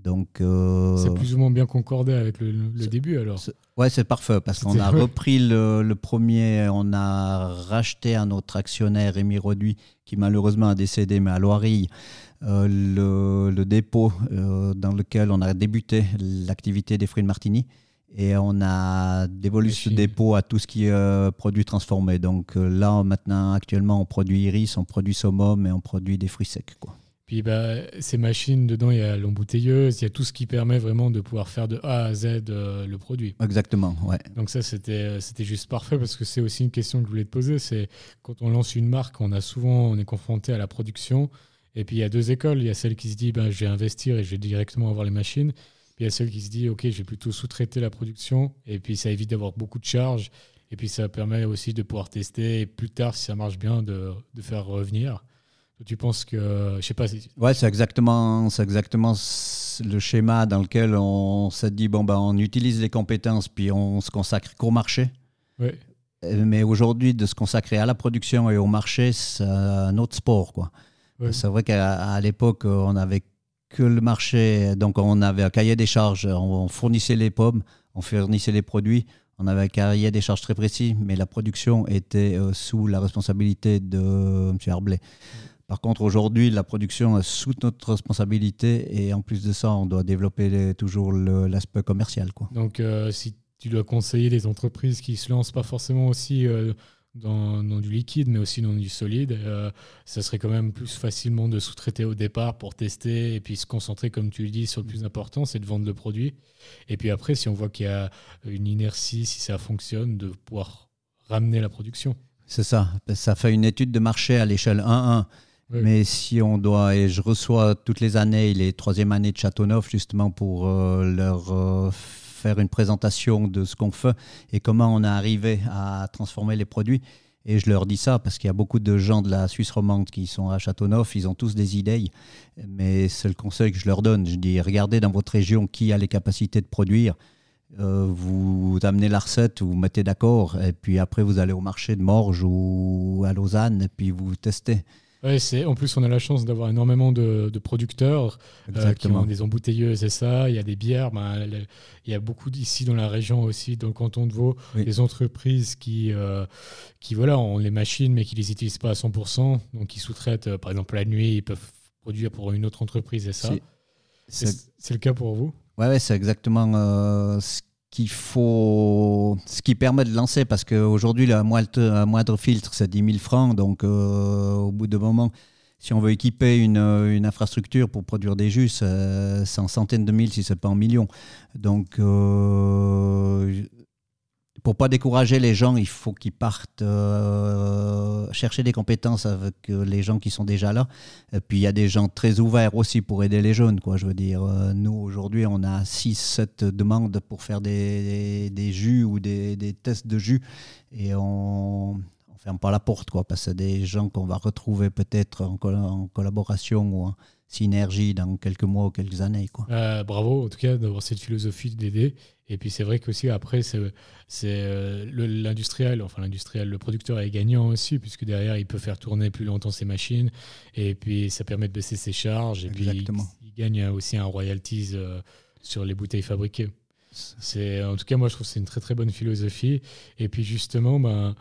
Donc euh, c'est plus ou moins bien concordé avec le, début alors. Ouais, c'est parfait parce qu'on a repris le, le, premier, on a racheté à notre actionnaire Rémi Roduit qui malheureusement a décédé, mais à Loirie. Euh, le, le, dépôt dans lequel on a débuté l'activité des fruits de Martini. Et on a dévolu ce dépôt à tout ce qui est euh, produit transformé. Donc euh, là, maintenant, actuellement, on produit iris, on produit summum et on produit des fruits secs. Quoi. Puis bah, ces machines, dedans, il y a l'embouteilleuse, il y a tout ce qui permet vraiment de pouvoir faire de A à Z euh, le produit. Exactement, ouais. Donc ça, c'était, c'était juste parfait parce que c'est aussi une question que je voulais te poser. C'est quand on lance une marque, on a souvent, on est confronté à la production. Et puis il y a deux écoles. Il y a celle qui se dit, ben, je vais investir et je vais directement avoir les machines il y a celle qui se dit, OK, je vais plutôt sous-traiter la production. Et puis, ça évite d'avoir beaucoup de charges. Et puis, ça permet aussi de pouvoir tester. Et plus tard, si ça marche bien, de, de faire revenir. Tu penses que, je sais pas si... Ouais, c'est exactement, c'est exactement le schéma dans lequel on s'est dit, bon, ben, on utilise les compétences, puis on se consacre qu'au marché. Ouais. Mais aujourd'hui, de se consacrer à la production et au marché, c'est un autre sport. Quoi. C'est vrai qu'à l'époque, on avait que le marché, donc on avait un cahier des charges, on fournissait les pommes, on fournissait les produits, on avait un cahier des charges très précis, mais la production était euh, sous la responsabilité de M. Herblay. Par contre, aujourd'hui, la production est sous notre responsabilité et en plus de ça, on doit développer toujours l'aspect commercial. Quoi. Donc, euh, si tu dois conseiller les entreprises qui se lancent pas forcément aussi euh, dans, du liquide, mais aussi dans du solide, euh, ça serait quand même plus facilement de sous-traiter au départ pour tester et puis se concentrer, comme tu le dis, sur le plus important, c'est de vendre le produit. Et puis après, si on voit qu'il y a une inertie, si ça fonctionne, de pouvoir ramener la production. C'est ça. Ça fait une étude de marché à l'échelle 1-1. Mais si on doit, et je reçois toutes les années les troisième années de Châteauneuf justement pour euh, leur euh, faire une présentation de ce qu'on fait et comment on est arrivé à transformer les produits. Et je leur dis ça parce qu'il y a beaucoup de gens de la Suisse romande qui sont à Châteauneuf, ils ont tous des idées, mais c'est le conseil que je leur donne. Je dis, regardez dans votre région qui a les capacités de produire, euh, vous amenez la recette, vous, vous mettez d'accord, et puis après vous allez au marché de Morges ou à Lausanne, et puis vous testez. Ouais, c'est, en plus, on a la chance d'avoir énormément de, producteurs euh, qui ont des embouteilleuses et ça. Il y a des bières. Ben, il y a beaucoup ici dans la région aussi, dans le canton de Vaud, des entreprises qui, euh, qui voilà, ont les machines mais qui ne les utilisent pas à 100%. Donc, ils sous-traitent, euh, par exemple, la nuit, ils peuvent produire pour une autre entreprise et ça. C'est, le cas pour vous? Oui, ouais, c'est exactement ce qu'il faut, ce qui permet de lancer, parce qu'aujourd'hui, le moindre, moindre filtre, c'est 10 000 francs. Donc, euh, au bout de moment, si on veut équiper une, infrastructure pour produire des jus, c'est en centaines de mille, si ce n'est pas en millions. Donc, euh, pour pas décourager les gens, il faut qu'ils partent euh, chercher des compétences avec euh, les gens qui sont déjà là. Et puis il y a des gens très ouverts aussi pour aider les jeunes. Quoi. Je veux dire, euh, nous aujourd'hui, on a 6-7 demandes pour faire des, des, jus ou des, des, tests de jus et on ne ferme pas la porte quoi, parce que des gens qu'on va retrouver peut-être en, en, collaboration ou synergie dans quelques mois ou quelques années. Quoi. Euh, bravo, en tout cas, d'avoir cette philosophie d'aider. Et puis c'est vrai qu'aussi après, c'est euh, l'industriel, enfin l'industriel, le producteur est gagnant aussi, puisque derrière, il peut faire tourner plus longtemps ses machines, et puis ça permet de baisser ses charges, et puis il, gagne aussi un royalties euh, sur les bouteilles fabriquées. C'est, en tout cas, moi, je trouve que c'est une très très bonne philosophie. Et puis justement, ben,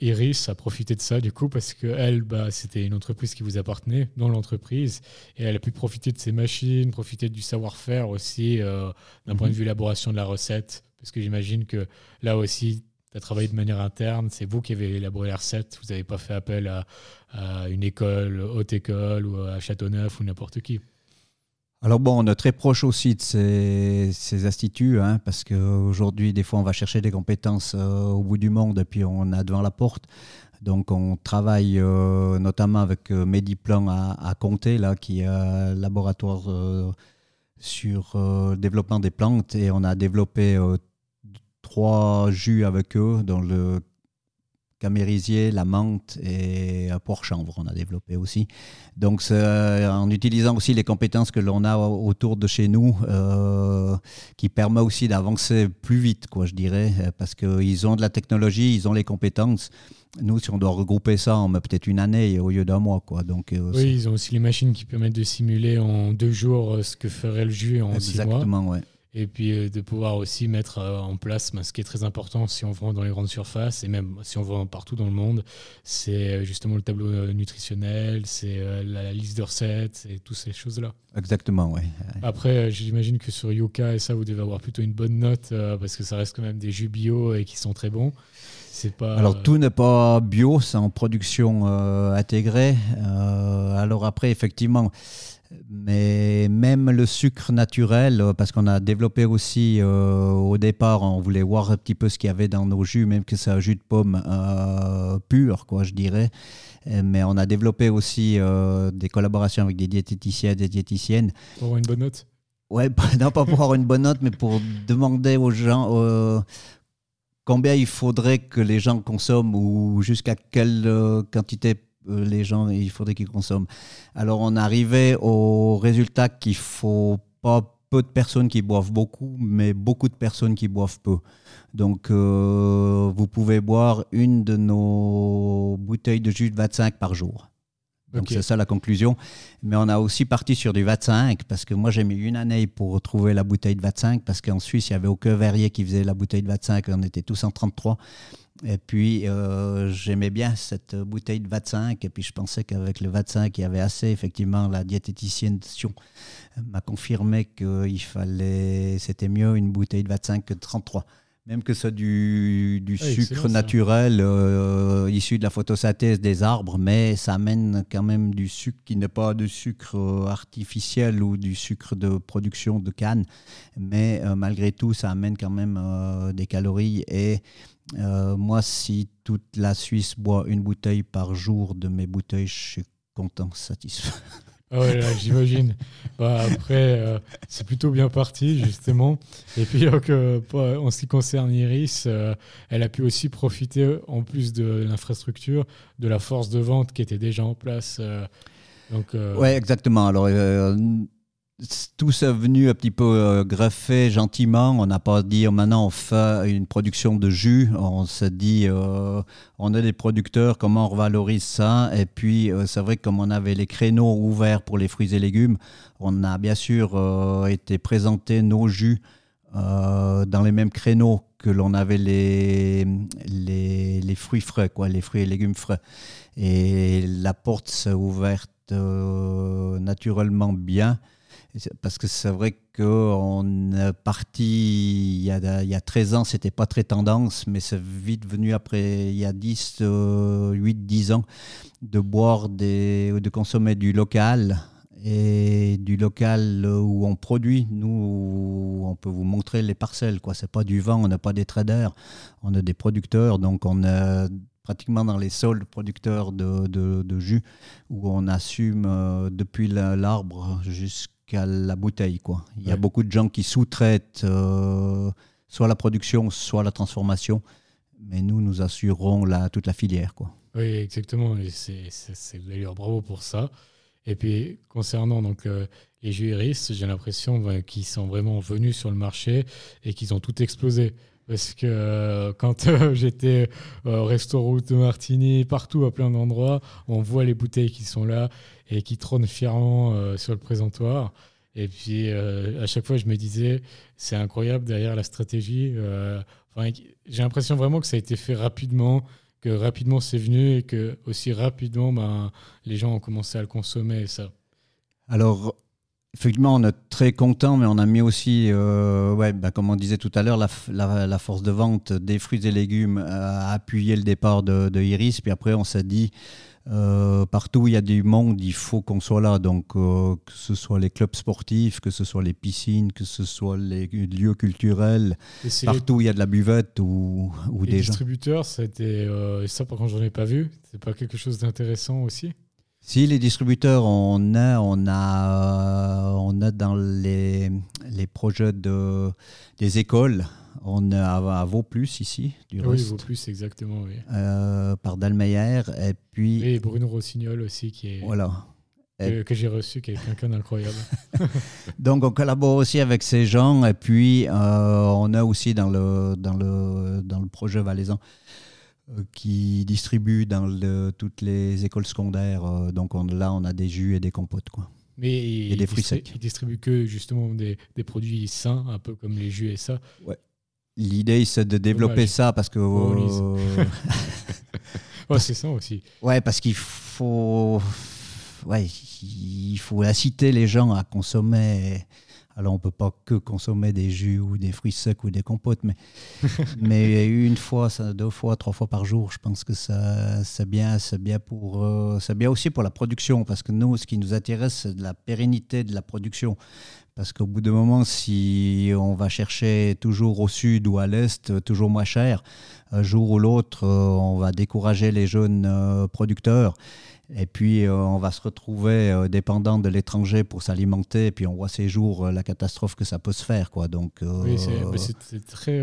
Iris a profité de ça du coup parce que elle, bah, c'était une entreprise qui vous appartenait dans l'entreprise et elle a pu profiter de ses machines, profiter du savoir-faire aussi euh, d'un point de mhm. vue élaboration de la recette. Parce que j'imagine que là aussi, tu as travaillé de manière interne, c'est vous qui avez élaboré la recette, vous n'avez pas fait appel à, à, une école, haute école ou à Châteauneuf ou n'importe qui. Alors bon, on est très proche aussi de ces, instituts, hein, parce qu'aujourd'hui, des fois, on va chercher des compétences euh, au bout du monde et puis on a devant la porte. Donc on travaille euh, notamment avec euh, Mediplan à, Comté, là, qui est un laboratoire sur le développement des plantes, et on a développé trois jus avec eux dans le camérisier, la menthe et un chanvre on a développé aussi. Donc en utilisant aussi les compétences que l'on a autour de chez nous, euh, qui permet aussi d'avancer plus vite, quoi, je dirais, parce qu'ils ont de la technologie, ils ont les compétences. Nous, si on doit regrouper ça, on met peut-être une année au lieu d'un mois. Quoi. Donc, euh, oui, ils ont aussi les machines qui permettent de simuler en deux jours euh, ce que ferait le jus en six mois. Exactement, ouais et puis euh, de pouvoir aussi mettre euh, en place ben, ce qui est très important si on vend dans les grandes surfaces et même si on vend partout dans le monde, c'est euh, justement le tableau nutritionnel, c'est la liste de recettes, et toutes ces choses-là. Exactement, oui. Après, j'imagine que sur Yuka et ça, vous devez avoir plutôt une bonne note parce que ça reste quand même des jus bio et qui sont très bons. Pas... Alors tout n'est pas bio, c'est en production intégrée. alors après, effectivement, mais même le sucre naturel, euh, parce qu'on a développé aussi euh, au départ, on voulait voir un petit peu ce qu'il y avait dans nos jus, même que c'est un jus de pomme euh, pur, quoi, je dirais. Mais on a développé aussi des collaborations avec des diététiciens et des diététiciennes. Pour avoir une bonne note Ouais, non pas pour avoir une bonne note, mais pour demander aux gens combien il faudrait que les gens consomment ou jusqu'à quelle quantité les gens, il faudrait qu'ils consomment. Alors on arrivait au résultat qu'il faut pas peu de personnes qui boivent beaucoup, mais beaucoup de personnes qui boivent peu. Donc, euh, vous pouvez boire une de nos bouteilles de jus de 25 par jour. Donc, c'est ça la conclusion. Mais on a aussi parti sur du 25 parce que moi, j'ai mis une année pour trouver la bouteille de 25 parce qu'en Suisse, il n'y avait aucun verrier qui faisait la bouteille de 25. On était tous en 33. Et puis, euh, j'aimais bien cette bouteille de 25. Et puis, je pensais qu'avec le 25, il y avait assez. Effectivement, la diététicienne m'a confirmé qu'il fallait, c'était mieux une bouteille de 25 que de 33. Même que c'est du, du ah, sucre naturel euh, issu de la photosynthèse des arbres, mais ça amène quand même du sucre qui n'est pas de sucre euh, artificiel ou du sucre de production de canne. Mais malgré tout, ça amène quand même des calories et euh, moi, si toute la Suisse boit une bouteille par jour de mes bouteilles, je suis content, satisfait. Ah j'imagine. Bah, après, euh, c'est plutôt bien parti, justement. Et puis, euh, en ce qui concerne Iris, elle a pu aussi profiter, en plus de l'infrastructure, de la force de vente qui était déjà en place. donc, exactement. Alors, tout ça venu un petit peu euh, greffé gentiment. On n'a pas dit oh, maintenant on fait une production de jus. On s'est dit euh, on a des producteurs, comment on revalorise ça? Et puis euh, c'est vrai que comme on avait les créneaux ouverts pour les fruits et légumes, on a bien sûr été présenter nos jus dans les mêmes créneaux que l'on avait les, les, les, fruits frais, quoi, les fruits et légumes frais. Et la porte s'est ouverte naturellement bien. Parce que c'est vrai qu'on est parti il y, a, il y a 13 ans, c'était pas très tendance, mais c'est vite venu après, il y a 10, 8, 10 ans, de boire des, de consommer du local et du local où on produit. Nous, on peut vous montrer les parcelles. Ce n'est pas du vent, on n'a pas des traders, on a des producteurs. Donc, on est pratiquement dans les sols producteurs de, de, de jus où on assume euh, depuis l'arbre jusqu'à qu'à la bouteille. Quoi. Il y a beaucoup de gens qui sous-traitent euh, soit la production, soit la transformation, mais nous, nous assurons la, toute la filière. Quoi. Oui, exactement. C'est d'ailleurs bravo pour ça. Et puis, concernant donc, les jus Iris, j'ai l'impression ben, qu'ils sont vraiment venus sur le marché et qu'ils ont tout explosé. Parce que euh, quand euh, j'étais au restaurant de Martini, partout à plein d'endroits, on voit les bouteilles qui sont là et qui trônent fièrement euh, sur le présentoir. Et puis à chaque fois, je me disais, c'est incroyable derrière la stratégie. j'ai l'impression vraiment que ça a été fait rapidement, que rapidement c'est venu et que aussi rapidement, ben, les gens ont commencé à le consommer. ça. Alors, Effectivement, on est très content, mais on a mis aussi, euh, ouais, bah, comme on disait tout à l'heure, la, force de vente des fruits et légumes a appuyé le départ de, Iris. Puis après, on s'est dit, euh, partout où il y a du monde, il faut qu'on soit là. Donc, euh, que ce soit les clubs sportifs, que ce soit les piscines, que ce soit les lieux culturels, partout où il y a de la buvette ou, ou les distributeurs, ça, ça par contre, j'en ai pas vu. C'est pas quelque chose d'intéressant aussi? Si les distributeurs, on a, on a, on a dans les, les projets de, des écoles, on a à Vauplus ici, du oui, Vauplus, exactement, oui. Euh, par Dalmeyer, et puis... Et Bruno Rossignol aussi, qui est... Voilà. Que, j'ai reçu, qui est quelqu'un d'incroyable. Donc, on collabore aussi avec ces gens, et puis euh, on a aussi dans le, dans le, dans le projet valaisan euh, qui distribue dans toutes les écoles secondaires. Euh, donc là, on a des jus et des compotes. Quoi. Mais et des fruits secs. Il distribue que justement des, des, produits sains, un peu comme les jus et ça. Ouais. L'idée, c'est de développer ça parce que. Euh, ouais, c'est ça aussi. Ouais, parce qu'il faut. Ouais, il faut inciter les gens à consommer alors, on ne peut pas que consommer des jus ou des fruits secs ou des compotes, mais, mais une fois, deux fois, trois fois par jour, je pense que ça, c'est bien, c'est bien, pour, euh, c'est bien aussi pour la production, parce que nous, ce qui nous intéresse, c'est de la pérennité de la production. Parce qu'au bout d'un moment, si on va chercher toujours au sud ou à l'est, toujours moins cher, un jour ou l'autre, euh, on va décourager les jeunes euh, producteurs. Et puis, euh, on va se retrouver euh, dépendant de l'étranger pour s'alimenter. Et puis, on voit ces jours euh, la catastrophe que ça peut se faire. Quoi. Donc, Oui, c'est très,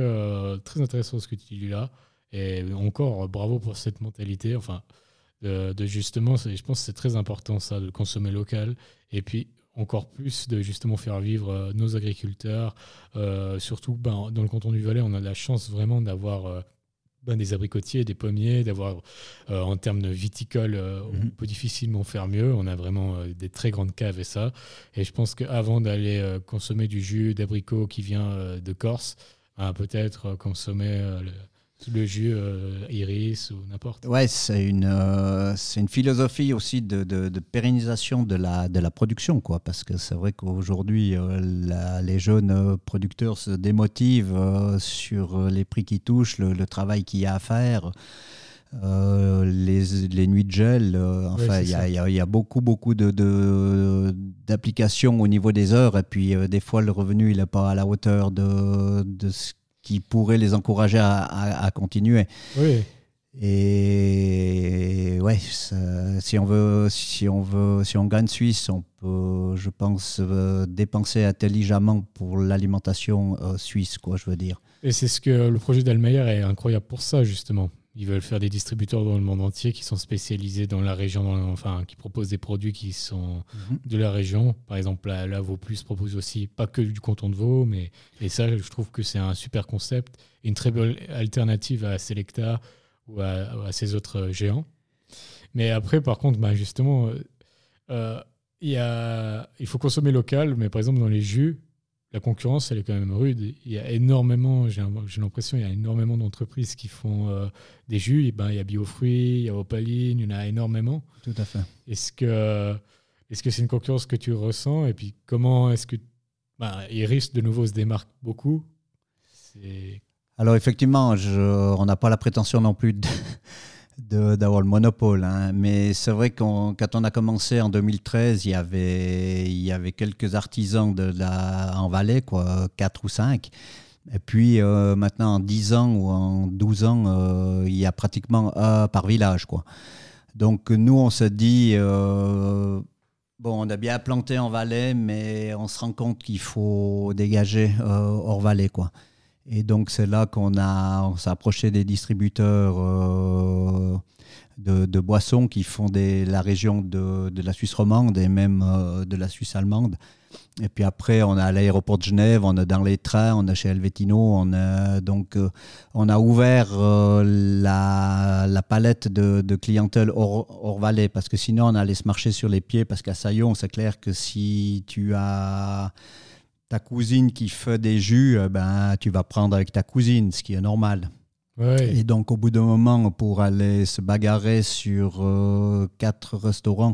très intéressant ce que tu dis là. Et encore, bravo pour cette mentalité. Enfin, de, justement, je pense que c'est très important ça, de consommer local. Et puis, encore plus de justement faire vivre nos agriculteurs. surtout ben, dans le canton du Valais, on a la chance vraiment d'avoir ben, des abricotiers, des pommiers, d'avoir euh, en termes de viticole, euh, on mhm. peut difficilement faire mieux. On a vraiment euh, des très grandes caves et ça. Et je pense qu'avant d'aller consommer du jus d'abricot qui vient de Corse, peut-être consommer le, le jus euh, iris ou n'importe. Ouais, c'est une, euh, c'est une philosophie aussi de, de, pérennisation de la, de la production, quoi, parce que c'est vrai qu'aujourd'hui, euh, les jeunes producteurs se démotivent sur les prix qui touchent, le, travail qu'il y a à faire. les, les, nuits de gel, enfin, il y, y, y, a beaucoup, beaucoup de, d'applications au niveau des heures, et puis des fois, le revenu, il n'est pas à la hauteur de, de ce qui pourrait les encourager à, continuer. Oui. Et ouais, si on veut, si on veut, si on gagne Suisse, on peut, je pense, euh, dépenser intelligemment pour l'alimentation euh, suisse, quoi, je veux dire. Et c'est ce que le projet d'Almeyer est incroyable pour ça, justement. Ils veulent faire des distributeurs dans le monde entier qui sont spécialisés dans la région, enfin, qui proposent des produits qui sont mhm. de la région. Par exemple, là, là Plus propose aussi pas que du canton de Vaud, mais et ça, je trouve que c'est un super concept, une très belle alternative à Selecta ou à, ces autres géants. Mais après, par contre, bah, justement, euh, il, y a, il faut consommer local, mais par exemple, dans les jus, la concurrence, elle est quand même rude. Il y a énormément, j'ai l'impression, il y a énormément d'entreprises qui font euh, des jus. Et ben, il y a Biofruits, il y a Opaline, il y en a énormément. Tout à fait. Est-ce que est-ce que c'est une concurrence que tu ressens? Et puis, comment est-ce que. Ben, Iris, de nouveau, se démarque beaucoup? Alors, effectivement, je, on n'a pas la prétention non plus de d'avoir le monopole. Hein. Mais c'est vrai que quand on a commencé en 2013, il y avait, il y avait quelques artisans de la, en Valais, quoi, 4 ou 5. Et puis euh, maintenant, en 10 ans ou en 12 ans, euh, il y a pratiquement un par village. Quoi. Donc nous, on se dit, euh, bon, on a bien planté en Valais, mais on se rend compte qu'il faut dégager hors Valais. Quoi. Et donc c'est là qu'on a, s'est approché des distributeurs euh, de, boissons qui font des, la région de, la Suisse romande et même de la Suisse allemande. Et puis après, on a à l'aéroport de Genève, on a dans les trains, on a chez Helvetino, on a donc on a ouvert la, la, palette de, de clientèle hors, vallée parce que sinon on allait se marcher sur les pieds parce qu'à Saillon, c'est clair que si tu as ta cousine qui fait des jus, euh, ben, tu vas prendre avec ta cousine, ce qui est normal. Et donc, au bout d'un moment, pour aller se bagarrer sur euh, quatre restaurants,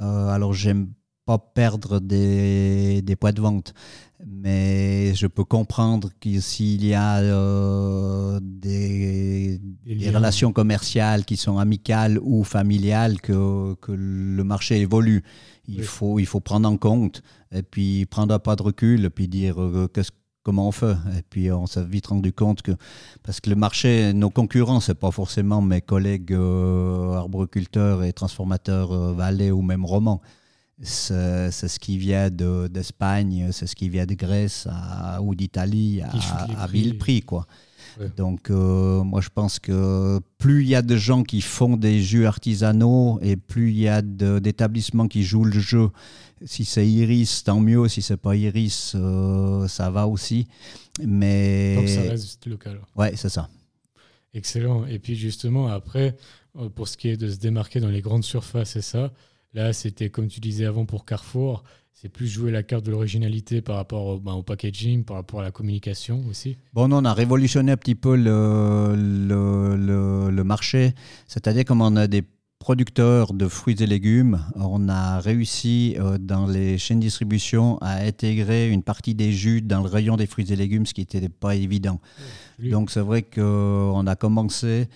euh, alors j'aime pas perdre des, des, poids de vente, mais je peux comprendre que s'il y a des, des, relations commerciales qui sont amicales ou familiales, que, que le marché évolue. Il, faut, il faut prendre en compte et puis prendre un pas de recul et puis dire euh, comment on fait? Et puis on s'est vite rendu compte que, parce que le marché, nos concurrents, ce n'est pas forcément mes collègues euh, arboriculteurs et transformateurs euh, valais ou même romans. C'est ce qui vient d'Espagne, c'est ce qui vient de Grèce ou d'Italie à, à vil prix. Quoi. Donc, euh, moi, je pense que plus il y a de gens qui font des jeux artisanaux et plus il y a d'établissements qui jouent le jeu. Si c'est Iris, tant mieux. Si c'est pas Iris, euh, ça va aussi. Mais donc ça reste local. Ouais, c'est ça. Excellent. Et puis justement, après, euh, pour ce qui est de se démarquer dans les grandes surfaces et ça, là, c'était comme tu disais avant pour Carrefour, c'est plus jouer la carte de l'originalité par rapport au, ben, packaging, par rapport à la communication aussi. Bon, non, on a révolutionné un petit peu le, le, le, marché, c'est-à-dire comme on a des producteurs de fruits et légumes, on a réussi euh, dans les chaînes de distribution à intégrer une partie des jus dans le rayon des fruits et légumes, ce qui n'était pas évident. Donc c'est vrai qu'on a commencé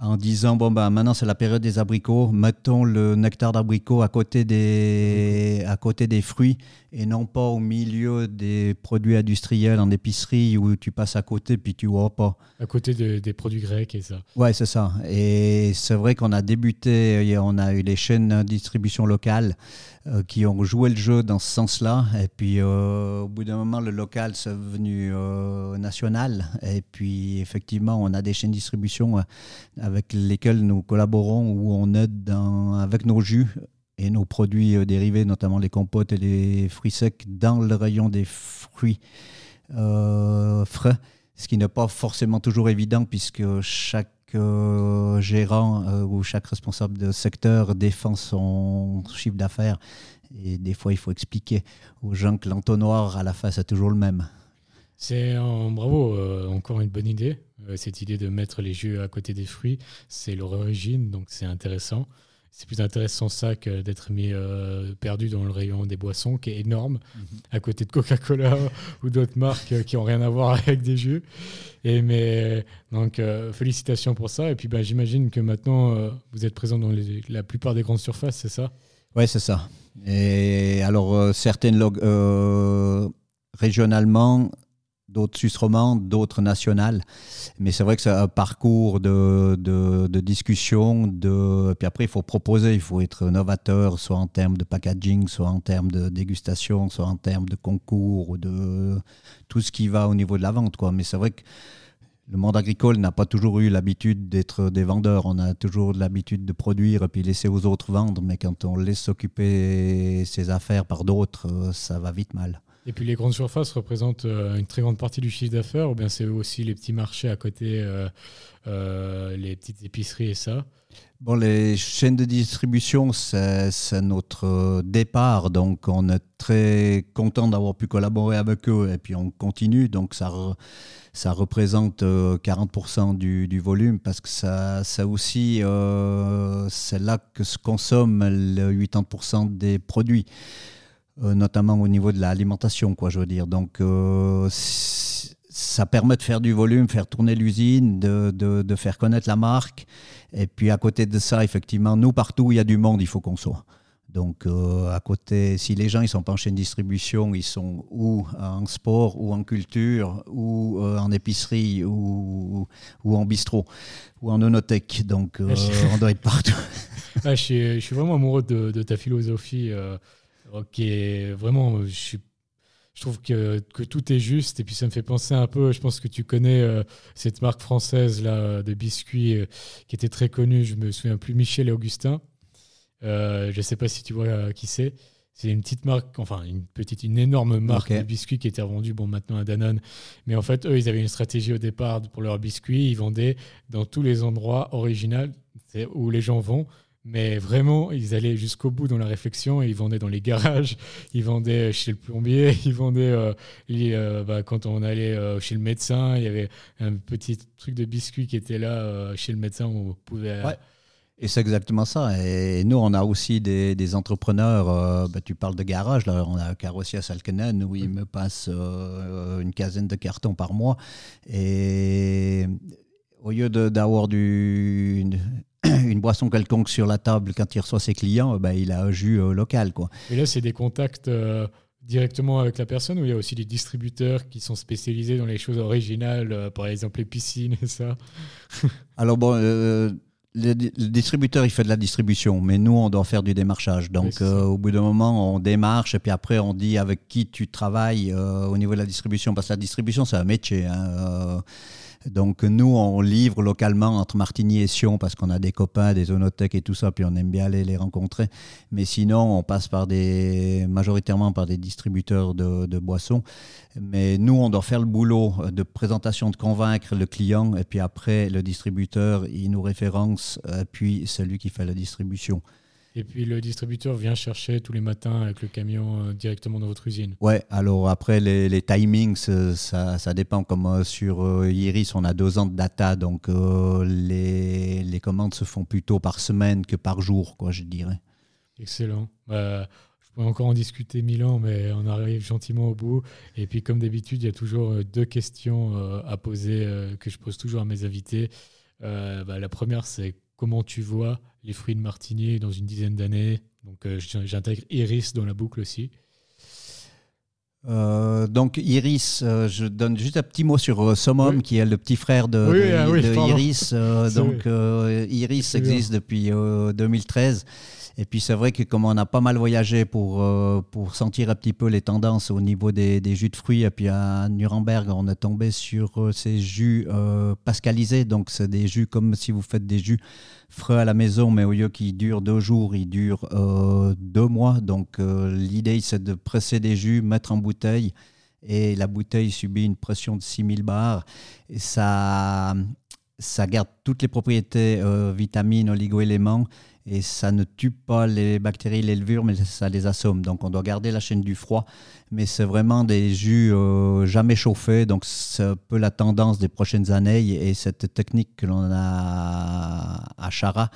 en disant bon ben maintenant c'est la période des abricots, mettons le nectar d'abricot à côté des à côté des fruits et non pas au milieu des produits industriels en épicerie où tu passes à côté puis tu vois pas. À côté des produits grecs et ça. Ouais c'est ça. Et c'est vrai qu'on a débuté, on a eu les chaînes de distribution locales euh, qui ont joué le jeu dans ce sens-là. Et puis, euh, au bout d'un moment, le local s'est devenu euh, national. Et puis, effectivement, on a des chaînes de distribution avec lesquelles nous collaborons, où on aide dans, avec nos jus et nos produits dérivés, notamment les compotes et les fruits secs, dans le rayon des fruits frais. Ce qui n'est pas forcément toujours évident, puisque chaque euh, gérant euh, ou chaque responsable de secteur défend son chiffre d'affaires. Et des fois, il faut expliquer aux gens que l'entonnoir à la face est toujours le même. C'est bravo, euh, encore une bonne idée. cette idée de mettre les jeux à côté des fruits, c'est leur origine, donc c'est intéressant c'est plus intéressant ça que d'être mis euh, perdu dans le rayon des boissons, qui est énorme, mhm. à côté de Coca-Cola ou d'autres marques euh, qui n'ont rien à voir avec des jus. Et mais donc euh, félicitations pour ça. Et puis ben, j'imagine que maintenant vous êtes présent dans la plupart des grandes surfaces, c'est ça? Oui, c'est ça. Et alors certaines régionalement, d'autres suisses d'autres nationales. Mais c'est vrai que c'est un parcours de, de, discussion. De, puis après, il faut proposer, il faut être novateur, soit en termes de packaging, soit en termes de dégustation, soit en termes de concours, ou de tout ce qui va au niveau de la vente. Quoi. Mais c'est vrai que le monde agricole n'a pas toujours eu l'habitude d'être des vendeurs. On a toujours l'habitude de produire et puis laisser aux autres vendre. Mais quand on laisse s'occuper ses affaires par d'autres, ça va vite mal. Et puis les grandes surfaces représentent euh, une très grande partie du chiffre d'affaires, ou bien c'est aussi les petits marchés à côté, euh, euh, les petites épiceries et ça. Bon, les chaînes de distribution, c'est notre départ, donc on est très content d'avoir pu collaborer avec eux. Et puis on continue, donc ça, ça représente 40% du, volume parce que ça, ça aussi, c'est là que se consomment le 80% des produits. Euh, notamment au niveau de l'alimentation, quoi, je veux dire. Donc, euh, ça permet de faire du volume, faire tourner l'usine, de, de, faire connaître la marque. Et puis, à côté de ça, effectivement, nous, partout où il y a du monde, il faut qu'on soit. Donc, euh, à côté, si les gens ils sont pas en chaîne de distribution, ils sont ou en sport, ou en culture, ou en épicerie, ou, ou, en bistrot, ou en onothèque. Donc, on doit être partout. Ah, je, suis, je, suis, vraiment amoureux de, de ta philosophie. Ok, vraiment, je suis je trouve que, que, tout est juste. Et puis ça me fait penser un peu, je pense que tu connais euh, cette marque française là, de biscuits euh, qui était très connue, je me souviens plus, Michel et Augustin. je ne sais pas si tu vois qui c'est. C'est une petite marque, enfin une petite, une énorme marque de biscuits qui était revendue bon, maintenant à Danone. Mais en fait, eux, ils avaient une stratégie au départ pour leurs biscuits. Ils vendaient dans tous les endroits originaux où les gens vont. Mais vraiment, ils allaient jusqu'au bout dans la réflexion et ils vendaient dans les garages, ils vendaient chez le plombier, ils vendaient euh, euh, bah, quand on allait euh, chez le médecin, il y avait un petit truc de biscuit qui était là chez le médecin où on pouvait. Et c'est exactement ça. Et nous, on a aussi des, entrepreneurs. Bah, tu parles de garage. Là, on a un carrossier à Salkenen où il me passe une quinzaine de cartons par mois. Et au lieu d'avoir du, une boisson quelconque sur la table quand il reçoit ses clients, ben, il a un jus euh, local. Quoi. Et là, c'est des contacts euh, directement avec la personne ou il y a aussi des distributeurs qui sont spécialisés dans les choses originales, euh, par exemple les piscines et ça? Alors bon, le, distributeur, il fait de la distribution, mais nous, on doit faire du démarchage. Donc au bout d'un moment, on démarche et puis après, on dit avec qui tu travailles au niveau de la distribution, parce que la distribution, c'est un métier. Hein, donc nous, on livre localement entre Martigny et Sion parce qu'on a des copains, des zonothèques et tout ça, puis on aime bien aller les rencontrer. Mais sinon, on passe par des, majoritairement par des distributeurs de, boissons. Mais nous, on doit faire le boulot de présentation, de convaincre le client, et puis après, le distributeur, il nous référence, puis celui qui fait la distribution. Et puis le distributeur vient chercher tous les matins avec le camion euh, directement dans votre usine. Ouais, alors après les, timings, euh, ça, ça, dépend. Comme euh, sur Iris, on a deux ans de data, donc les, les, commandes se font plutôt par semaine que par jour, quoi, je dirais. Excellent. Bah, je pourrais encore en discuter mille ans, mais on arrive gentiment au bout. Et puis comme d'habitude, il y a toujours deux questions à poser que je pose toujours à mes invités. Bah, la première, c'est comment tu vois les fruits de Martinier dans une dizaine d'années. Donc euh, j'intègre Iris dans la boucle aussi. Euh, donc Iris, euh, je donne juste un petit mot sur Somom, qui est le petit frère de, ah Iris. donc Iris existe depuis 2013. Et puis c'est vrai que comme on a pas mal voyagé pour, euh, pour sentir un petit peu les tendances au niveau des, des, jus de fruits, et puis à Nuremberg, on est tombé sur euh, ces jus euh, pascalisés. Donc c'est des jus comme si vous faites des jus frais à la maison, mais au lieu qu'ils durent deux jours, ils durent deux mois. Donc l'idée c'est de presser des jus, mettre en bouteille. Et la bouteille subit une pression de 6000 bars. Et ça, ça garde toutes les propriétés vitamines, oligo-éléments et ça ne tue pas les bactéries, les levures, mais ça les assomme. Donc on doit garder la chaîne du froid, mais c'est vraiment des jus euh, jamais chauffés, donc c'est un peu la tendance des prochaines années. Et cette technique que l'on a à Chara,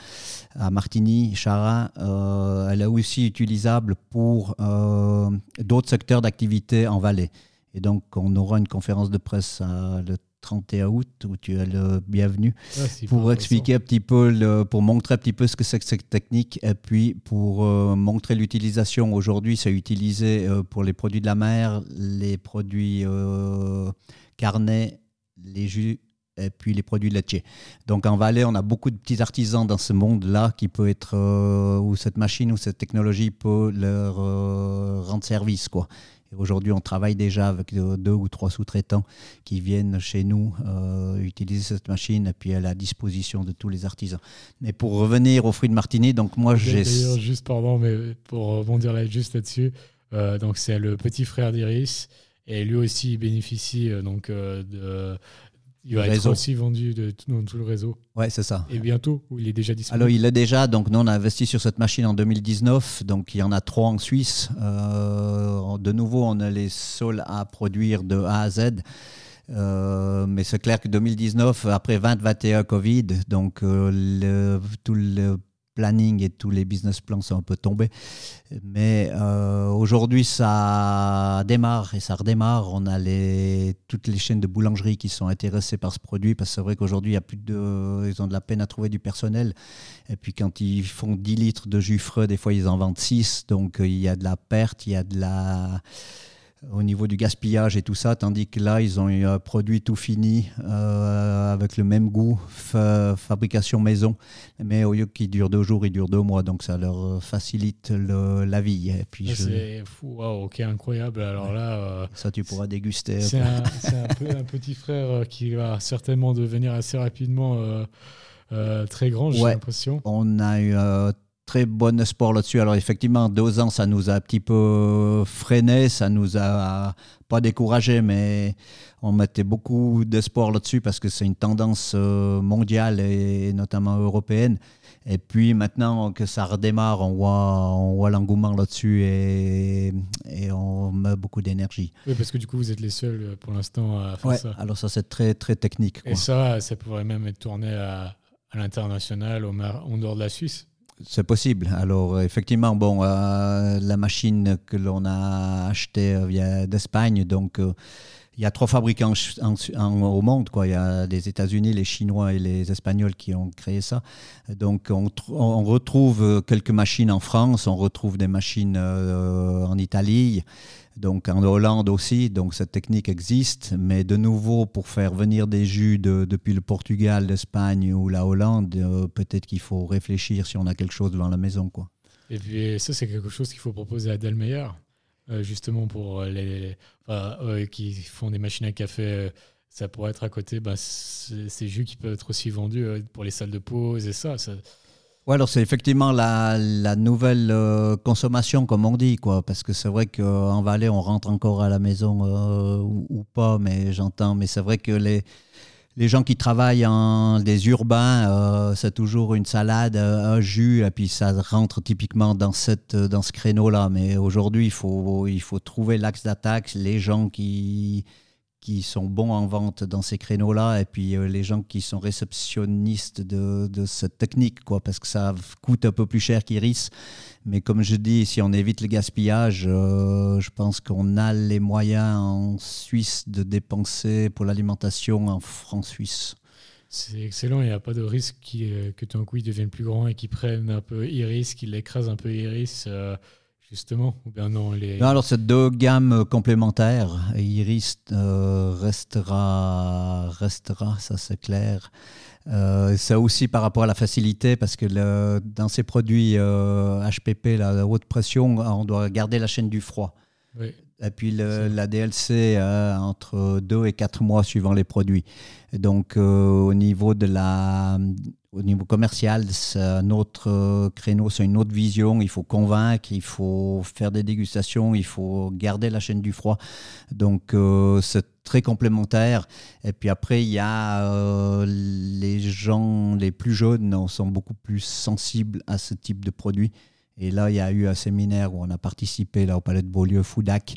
à Martigny, Chara, euh, elle est aussi utilisable pour euh, d'autres secteurs d'activité en vallée. Et donc on aura une conférence de presse le 31 août où tu es le bienvenu ah, pour expliquer un petit peu, pour montrer un petit peu ce que c'est que cette technique et puis pour euh, montrer l'utilisation. Aujourd'hui, c'est utilisé euh, pour les produits de la mer, les produits euh, carnets, les jus et puis les produits laitiers. Donc en Valais, on a beaucoup de petits artisans dans ce monde-là qui peut être où cette machine ou cette technologie peut leur rendre service quoi. Aujourd'hui, on travaille déjà avec deux ou trois sous-traitants qui viennent chez nous euh, utiliser cette machine et puis elle est à la disposition de tous les artisans. Mais pour revenir aux fruits de Martini, donc moi j'ai. D'ailleurs, juste pardon, mais pour rebondir là, juste là-dessus, euh, donc c'est le petit frère d'Iris et lui aussi bénéficie euh, donc de il va être aussi vendu de, dans tout le réseau. Ouais, c'est ça. Et bientôt, ou il est déjà disponible Alors, il est déjà. Donc, nous, on a investi sur cette machine en 2019. Donc, il y en a trois en Suisse. Euh, de nouveau, on a les sols à produire de A à Z. Euh, mais c'est clair que 2019, après 2021 Covid, donc euh, le, tout le planning et tous les business plans sont un peu tombés. Mais euh, aujourd'hui, ça démarre et ça redémarre. On a les, toutes les chaînes de boulangerie qui sont intéressées par ce produit parce que c'est vrai qu'aujourd'hui, il ils ont de la peine à trouver du personnel. Et puis quand ils font 10 litres de jus frais, des fois, ils en vendent 6. Donc il y a de la perte, il y a de la au niveau du gaspillage et tout ça, tandis que là, ils ont eu un produit tout fini euh, avec le même goût, fabrication maison, mais au lieu qu'il dure deux jours, il dure deux mois, donc ça leur facilite la vie. Et puis C'est fou, ok, incroyable. Alors là, euh, ça tu pourras déguster. C'est un, peu un petit frère euh, qui va certainement devenir assez rapidement très grand, j'ai l'impression. On a eu très bon espoir là-dessus. Alors effectivement, deux ans, ça nous a un petit peu freiné, ça nous a pas découragé, mais on mettait beaucoup d'espoir là-dessus parce que c'est une tendance euh, mondiale et notamment européenne. Et puis maintenant que ça redémarre, on voit, on voit l'engouement là-dessus et, et, on met beaucoup d'énergie. Oui, parce que du coup, vous êtes les seuls euh, pour l'instant à faire ça. Alors ça, c'est très, très technique. Et ça, ça pourrait même être tourné à, à l'international, en dehors de la Suisse c'est possible. Alors, effectivement, bon, euh, la machine que l'on a achetée euh, via d'Espagne, donc euh, il y a trois fabricants au monde. Il y a les États-Unis, les Chinois et les Espagnols qui ont créé ça. Donc, on, on retrouve quelques machines en France, on retrouve des machines en Italie donc en Hollande aussi, donc cette technique existe, mais de nouveau pour faire venir des jus depuis le Portugal, l'Espagne ou la Hollande, euh, peut-être qu'il faut réfléchir si on a quelque chose devant la maison. Quoi. Et puis ça c'est quelque chose qu'il faut proposer à Delmeyer, euh, justement pour les, qui font des machines à café. ça pourrait être à côté bah, ces jus qui peuvent être aussi vendus euh, pour les salles de pause et ça oui, alors c'est effectivement la, la nouvelle euh, consommation, comme on dit, quoi. Parce que c'est vrai qu'en Valais, on rentre encore à la maison euh, ou, pas, mais j'entends. Mais c'est vrai que les, les gens qui travaillent en des urbains, euh, c'est toujours une salade, un jus, et puis ça rentre typiquement dans, cette, dans ce créneau-là. Mais aujourd'hui, il faut, il faut trouver l'axe d'attaque, les gens qui qui sont bons en vente dans ces créneaux-là, et puis euh, les gens qui sont réceptionnistes de, cette technique, quoi, parce que ça coûte un peu plus cher qu'Iris. Mais comme je dis, si on évite le gaspillage, euh, je pense qu'on a les moyens en Suisse de dépenser pour l'alimentation en francs suisses. C'est excellent, il n'y a pas de risque euh, que ton coup il devienne plus grand et qu'ils prennent un peu Iris, qu'ils l'écrasent un peu Iris justement ou bien non, les... non Alors, c'est deux gammes complémentaires. Iris euh, restera, restera, ça c'est clair. Euh, c'est aussi par rapport à la facilité, parce que le, dans ces produits HPP, euh, la haute pression, on doit garder la chaîne du froid. Oui. Et puis la DLC euh, entre 2 et 4 mois suivant les produits. Donc au niveau de la au niveau commercial, c'est un autre euh, créneau, c'est une autre vision. Il faut convaincre, il faut faire des dégustations, il faut garder la chaîne du froid. Donc, euh, c'est très complémentaire. Et puis après, il y a euh, les gens les plus jeunes sont beaucoup plus sensibles à ce type de produit. Et là, il y a eu un séminaire où on a participé là, au Palais de Beaulieu, Foudac.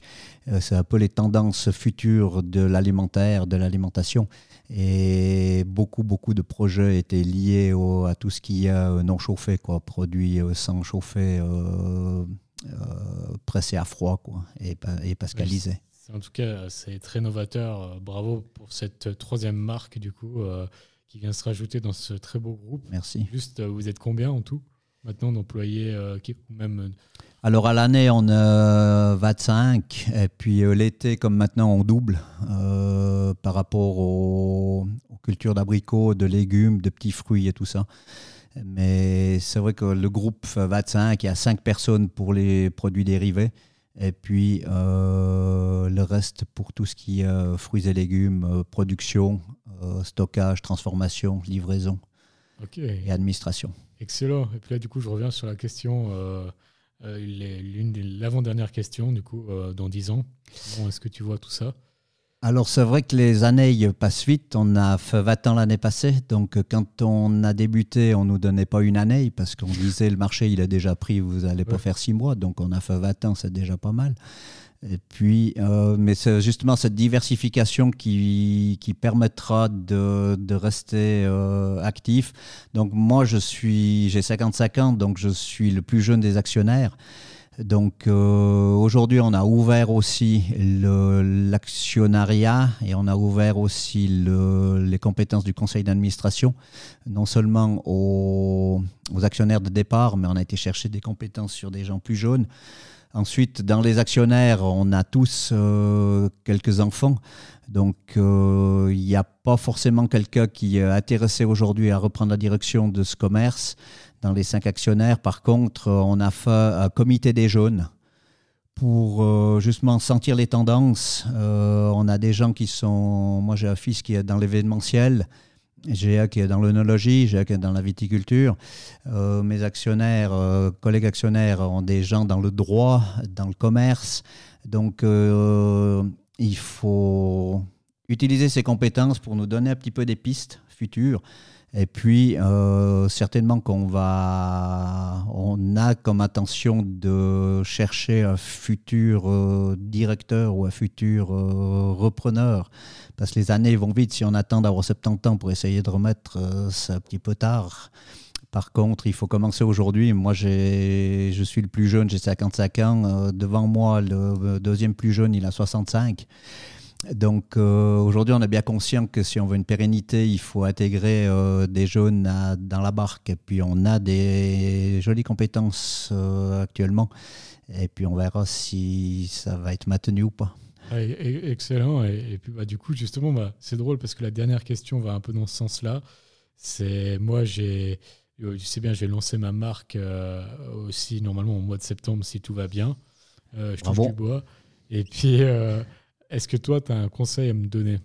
c'est un peu les tendances futures de l'alimentaire, de l'alimentation. Et beaucoup, beaucoup de projets étaient liés à tout ce qui est euh, non chauffé, quoi, produits euh, sans chauffer, euh, pressés à froid quoi, et, et pascalisés. En tout cas, c'est très novateur. Bravo pour cette troisième marque, du coup, qui vient se rajouter dans ce très beau groupe. Merci. Juste, vous êtes combien en tout? Maintenant d'employés même alors à l'année, on a 25, et puis euh, l'été, comme maintenant, on double euh, par rapport aux, cultures d'abricots, de légumes, de petits fruits et tout ça. Mais c'est vrai que le groupe fait 25, il y a 5 personnes pour les produits dérivés, et puis euh, le reste pour tout ce qui est fruits et légumes, production, stockage, transformation, livraison et administration. Excellent. Et puis là, du coup, je reviens sur la question euh, l'une l'avant-dernière question, du coup, euh, dans 10 ans. est-ce que tu vois tout ça? Alors c'est vrai que les années passent vite. On a fait 20 ans l'année passée. Donc quand on a débuté, on ne nous donnait pas une année parce qu'on disait le marché il a déjà pris, vous n'allez pas faire 6 mois. Donc on a fait 20 ans, c'est déjà pas mal. Et puis, euh, mais c'est justement cette diversification qui, qui permettra de, de rester euh, actif. Donc moi, je suis, j'ai 55 ans, donc je suis le plus jeune des actionnaires. Donc euh, aujourd'hui, on a ouvert aussi l'actionnariat et on a ouvert aussi le, les compétences du conseil d'administration, non seulement aux, aux, actionnaires de départ, mais on a été chercher des compétences sur des gens plus jeunes. Ensuite, dans les actionnaires, on a tous quelques enfants. Donc, il n'y a pas forcément quelqu'un qui est intéressé aujourd'hui à reprendre la direction de ce commerce. Dans les cinq actionnaires, par contre, on a fait un comité des jaunes pour euh, justement sentir les tendances. Euh, on a des gens qui sont. Moi, j'ai un fils qui est dans l'événementiel. J'ai un qui est dans l'œnologie, j'ai un qui est dans la viticulture. Euh, mes actionnaires, collègues actionnaires, ont des gens dans le droit, dans le commerce. Donc, il faut utiliser ces compétences pour nous donner un petit peu des pistes futures et puis, euh, certainement qu'on va, on a comme intention de chercher un futur euh, directeur ou un futur euh, repreneur. Parce que les années vont vite. Si on attend d'avoir 70 ans pour essayer de remettre, c'est un petit peu tard. Par contre, il faut commencer aujourd'hui. Moi, je suis le plus jeune, j'ai 55 ans. devant moi, le deuxième plus jeune, il a 65. Donc euh, aujourd'hui, on est bien conscient que si on veut une pérennité, il faut intégrer euh, des jeunes dans la barque. Et puis on a des jolies compétences euh, actuellement. Et puis on verra si ça va être maintenu ou pas. Ah, excellent. Et, puis bah, du coup, justement, bah, c'est drôle parce que la dernière question va un peu dans ce sens-là. C'est moi, j'ai, tu sais bien, j'ai lancé ma marque aussi normalement au mois de septembre si tout va bien. je touche du bois. Et puis est-ce que toi, tu as un conseil à me donner?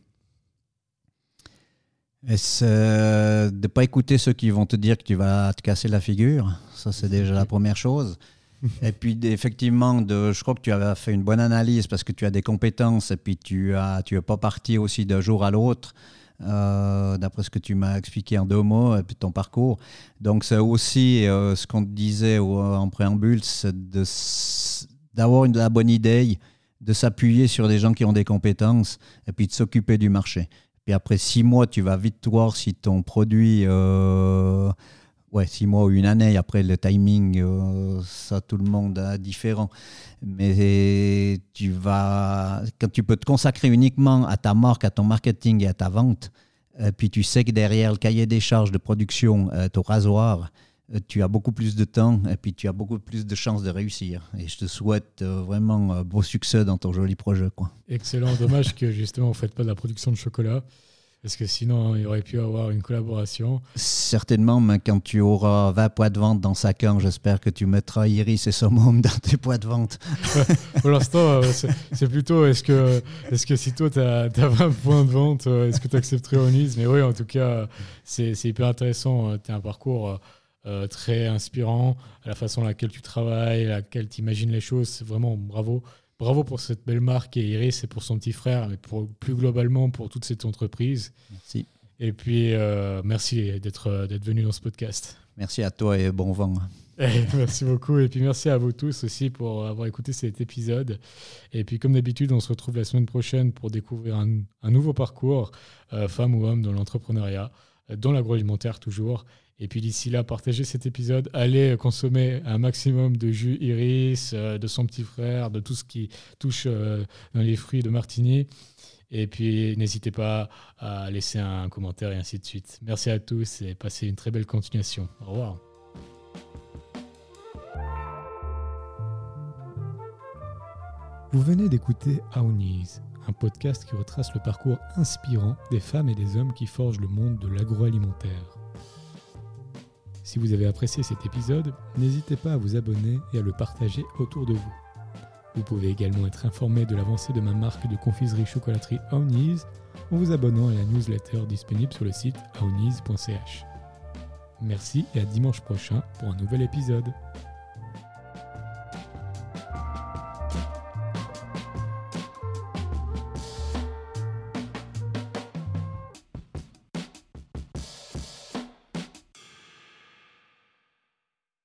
Est-ce euh, de ne pas écouter ceux qui vont te dire que tu vas te casser la figure? Ça, c'est déjà la première chose. et puis, effectivement, de, je crois que tu as fait une bonne analyse parce que tu as des compétences et puis tu n'es tu es pas parti aussi d'un jour à l'autre. Euh, d'après ce que tu m'as expliqué en deux mots, et puis ton parcours. Donc c'est aussi euh, ce qu'on te disait en préambule, c'est d'avoir la bonne idée, de s'appuyer sur des gens qui ont des compétences et puis de s'occuper du marché. Puis après six mois, tu vas vite voir si ton produit, euh, ouais, six mois ou une année, après le timing, euh, ça tout le monde a différent. Mais tu vas, quand tu peux te consacrer uniquement à ta marque, à ton marketing et à ta vente, et puis tu sais que derrière le cahier des charges de production, euh, ton rasoir, euh, tu as beaucoup plus de temps et puis tu as beaucoup plus de chances de réussir. Et je te souhaite euh, vraiment un beau succès dans ton joli projet. Quoi. Excellent. Dommage que justement, vous ne faites pas de la production de chocolat. Parce que sinon, il aurait pu avoir une collaboration. Certainement, mais quand tu auras 20 poids de vente dans Sacan, j'espère que tu mettras Iris et Summum dans tes poids de vente. Pour l'instant, euh, c'est plutôt est-ce que, est que si toi, tu as, 20 points de vente, est-ce que tu accepterais Onise Mais oui, en tout cas, c'est hyper intéressant. Tu as un parcours euh, très inspirant, à la façon à laquelle tu travailles, à laquelle tu imagines les choses. C'est vraiment bravo. Bravo pour cette belle marque et Iris et pour son petit frère, mais pour, plus globalement pour toute cette entreprise. Merci. Et puis, euh, merci d'être venu dans ce podcast. Merci à toi et bon vent. merci beaucoup. Et puis merci à vous tous aussi pour avoir écouté cet épisode. Et puis comme d'habitude, on se retrouve la semaine prochaine pour découvrir un, nouveau parcours, euh, femme ou homme, dans l'entrepreneuriat, dans l'agroalimentaire toujours. Et puis d'ici là, partagez cet épisode. Allez consommer un maximum de jus iris, euh, de son petit frère, de tout ce qui touche euh, dans les fruits de Martini. Et puis n'hésitez pas à laisser un commentaire et ainsi de suite. Merci à tous et passez une très belle continuation. Au revoir. Vous venez d'écouter Aounies, un podcast qui retrace le parcours inspirant des femmes et des hommes qui forgent le monde de l'agroalimentaire. Si vous avez apprécié cet épisode, n'hésitez pas à vous abonner et à le partager autour de vous. Vous pouvez également être informé de l'avancée de ma marque de confiserie chocolaterie Aounies en vous abonnant à la newsletter disponible sur le site aounies.ch. Merci et à dimanche prochain pour un nouvel épisode.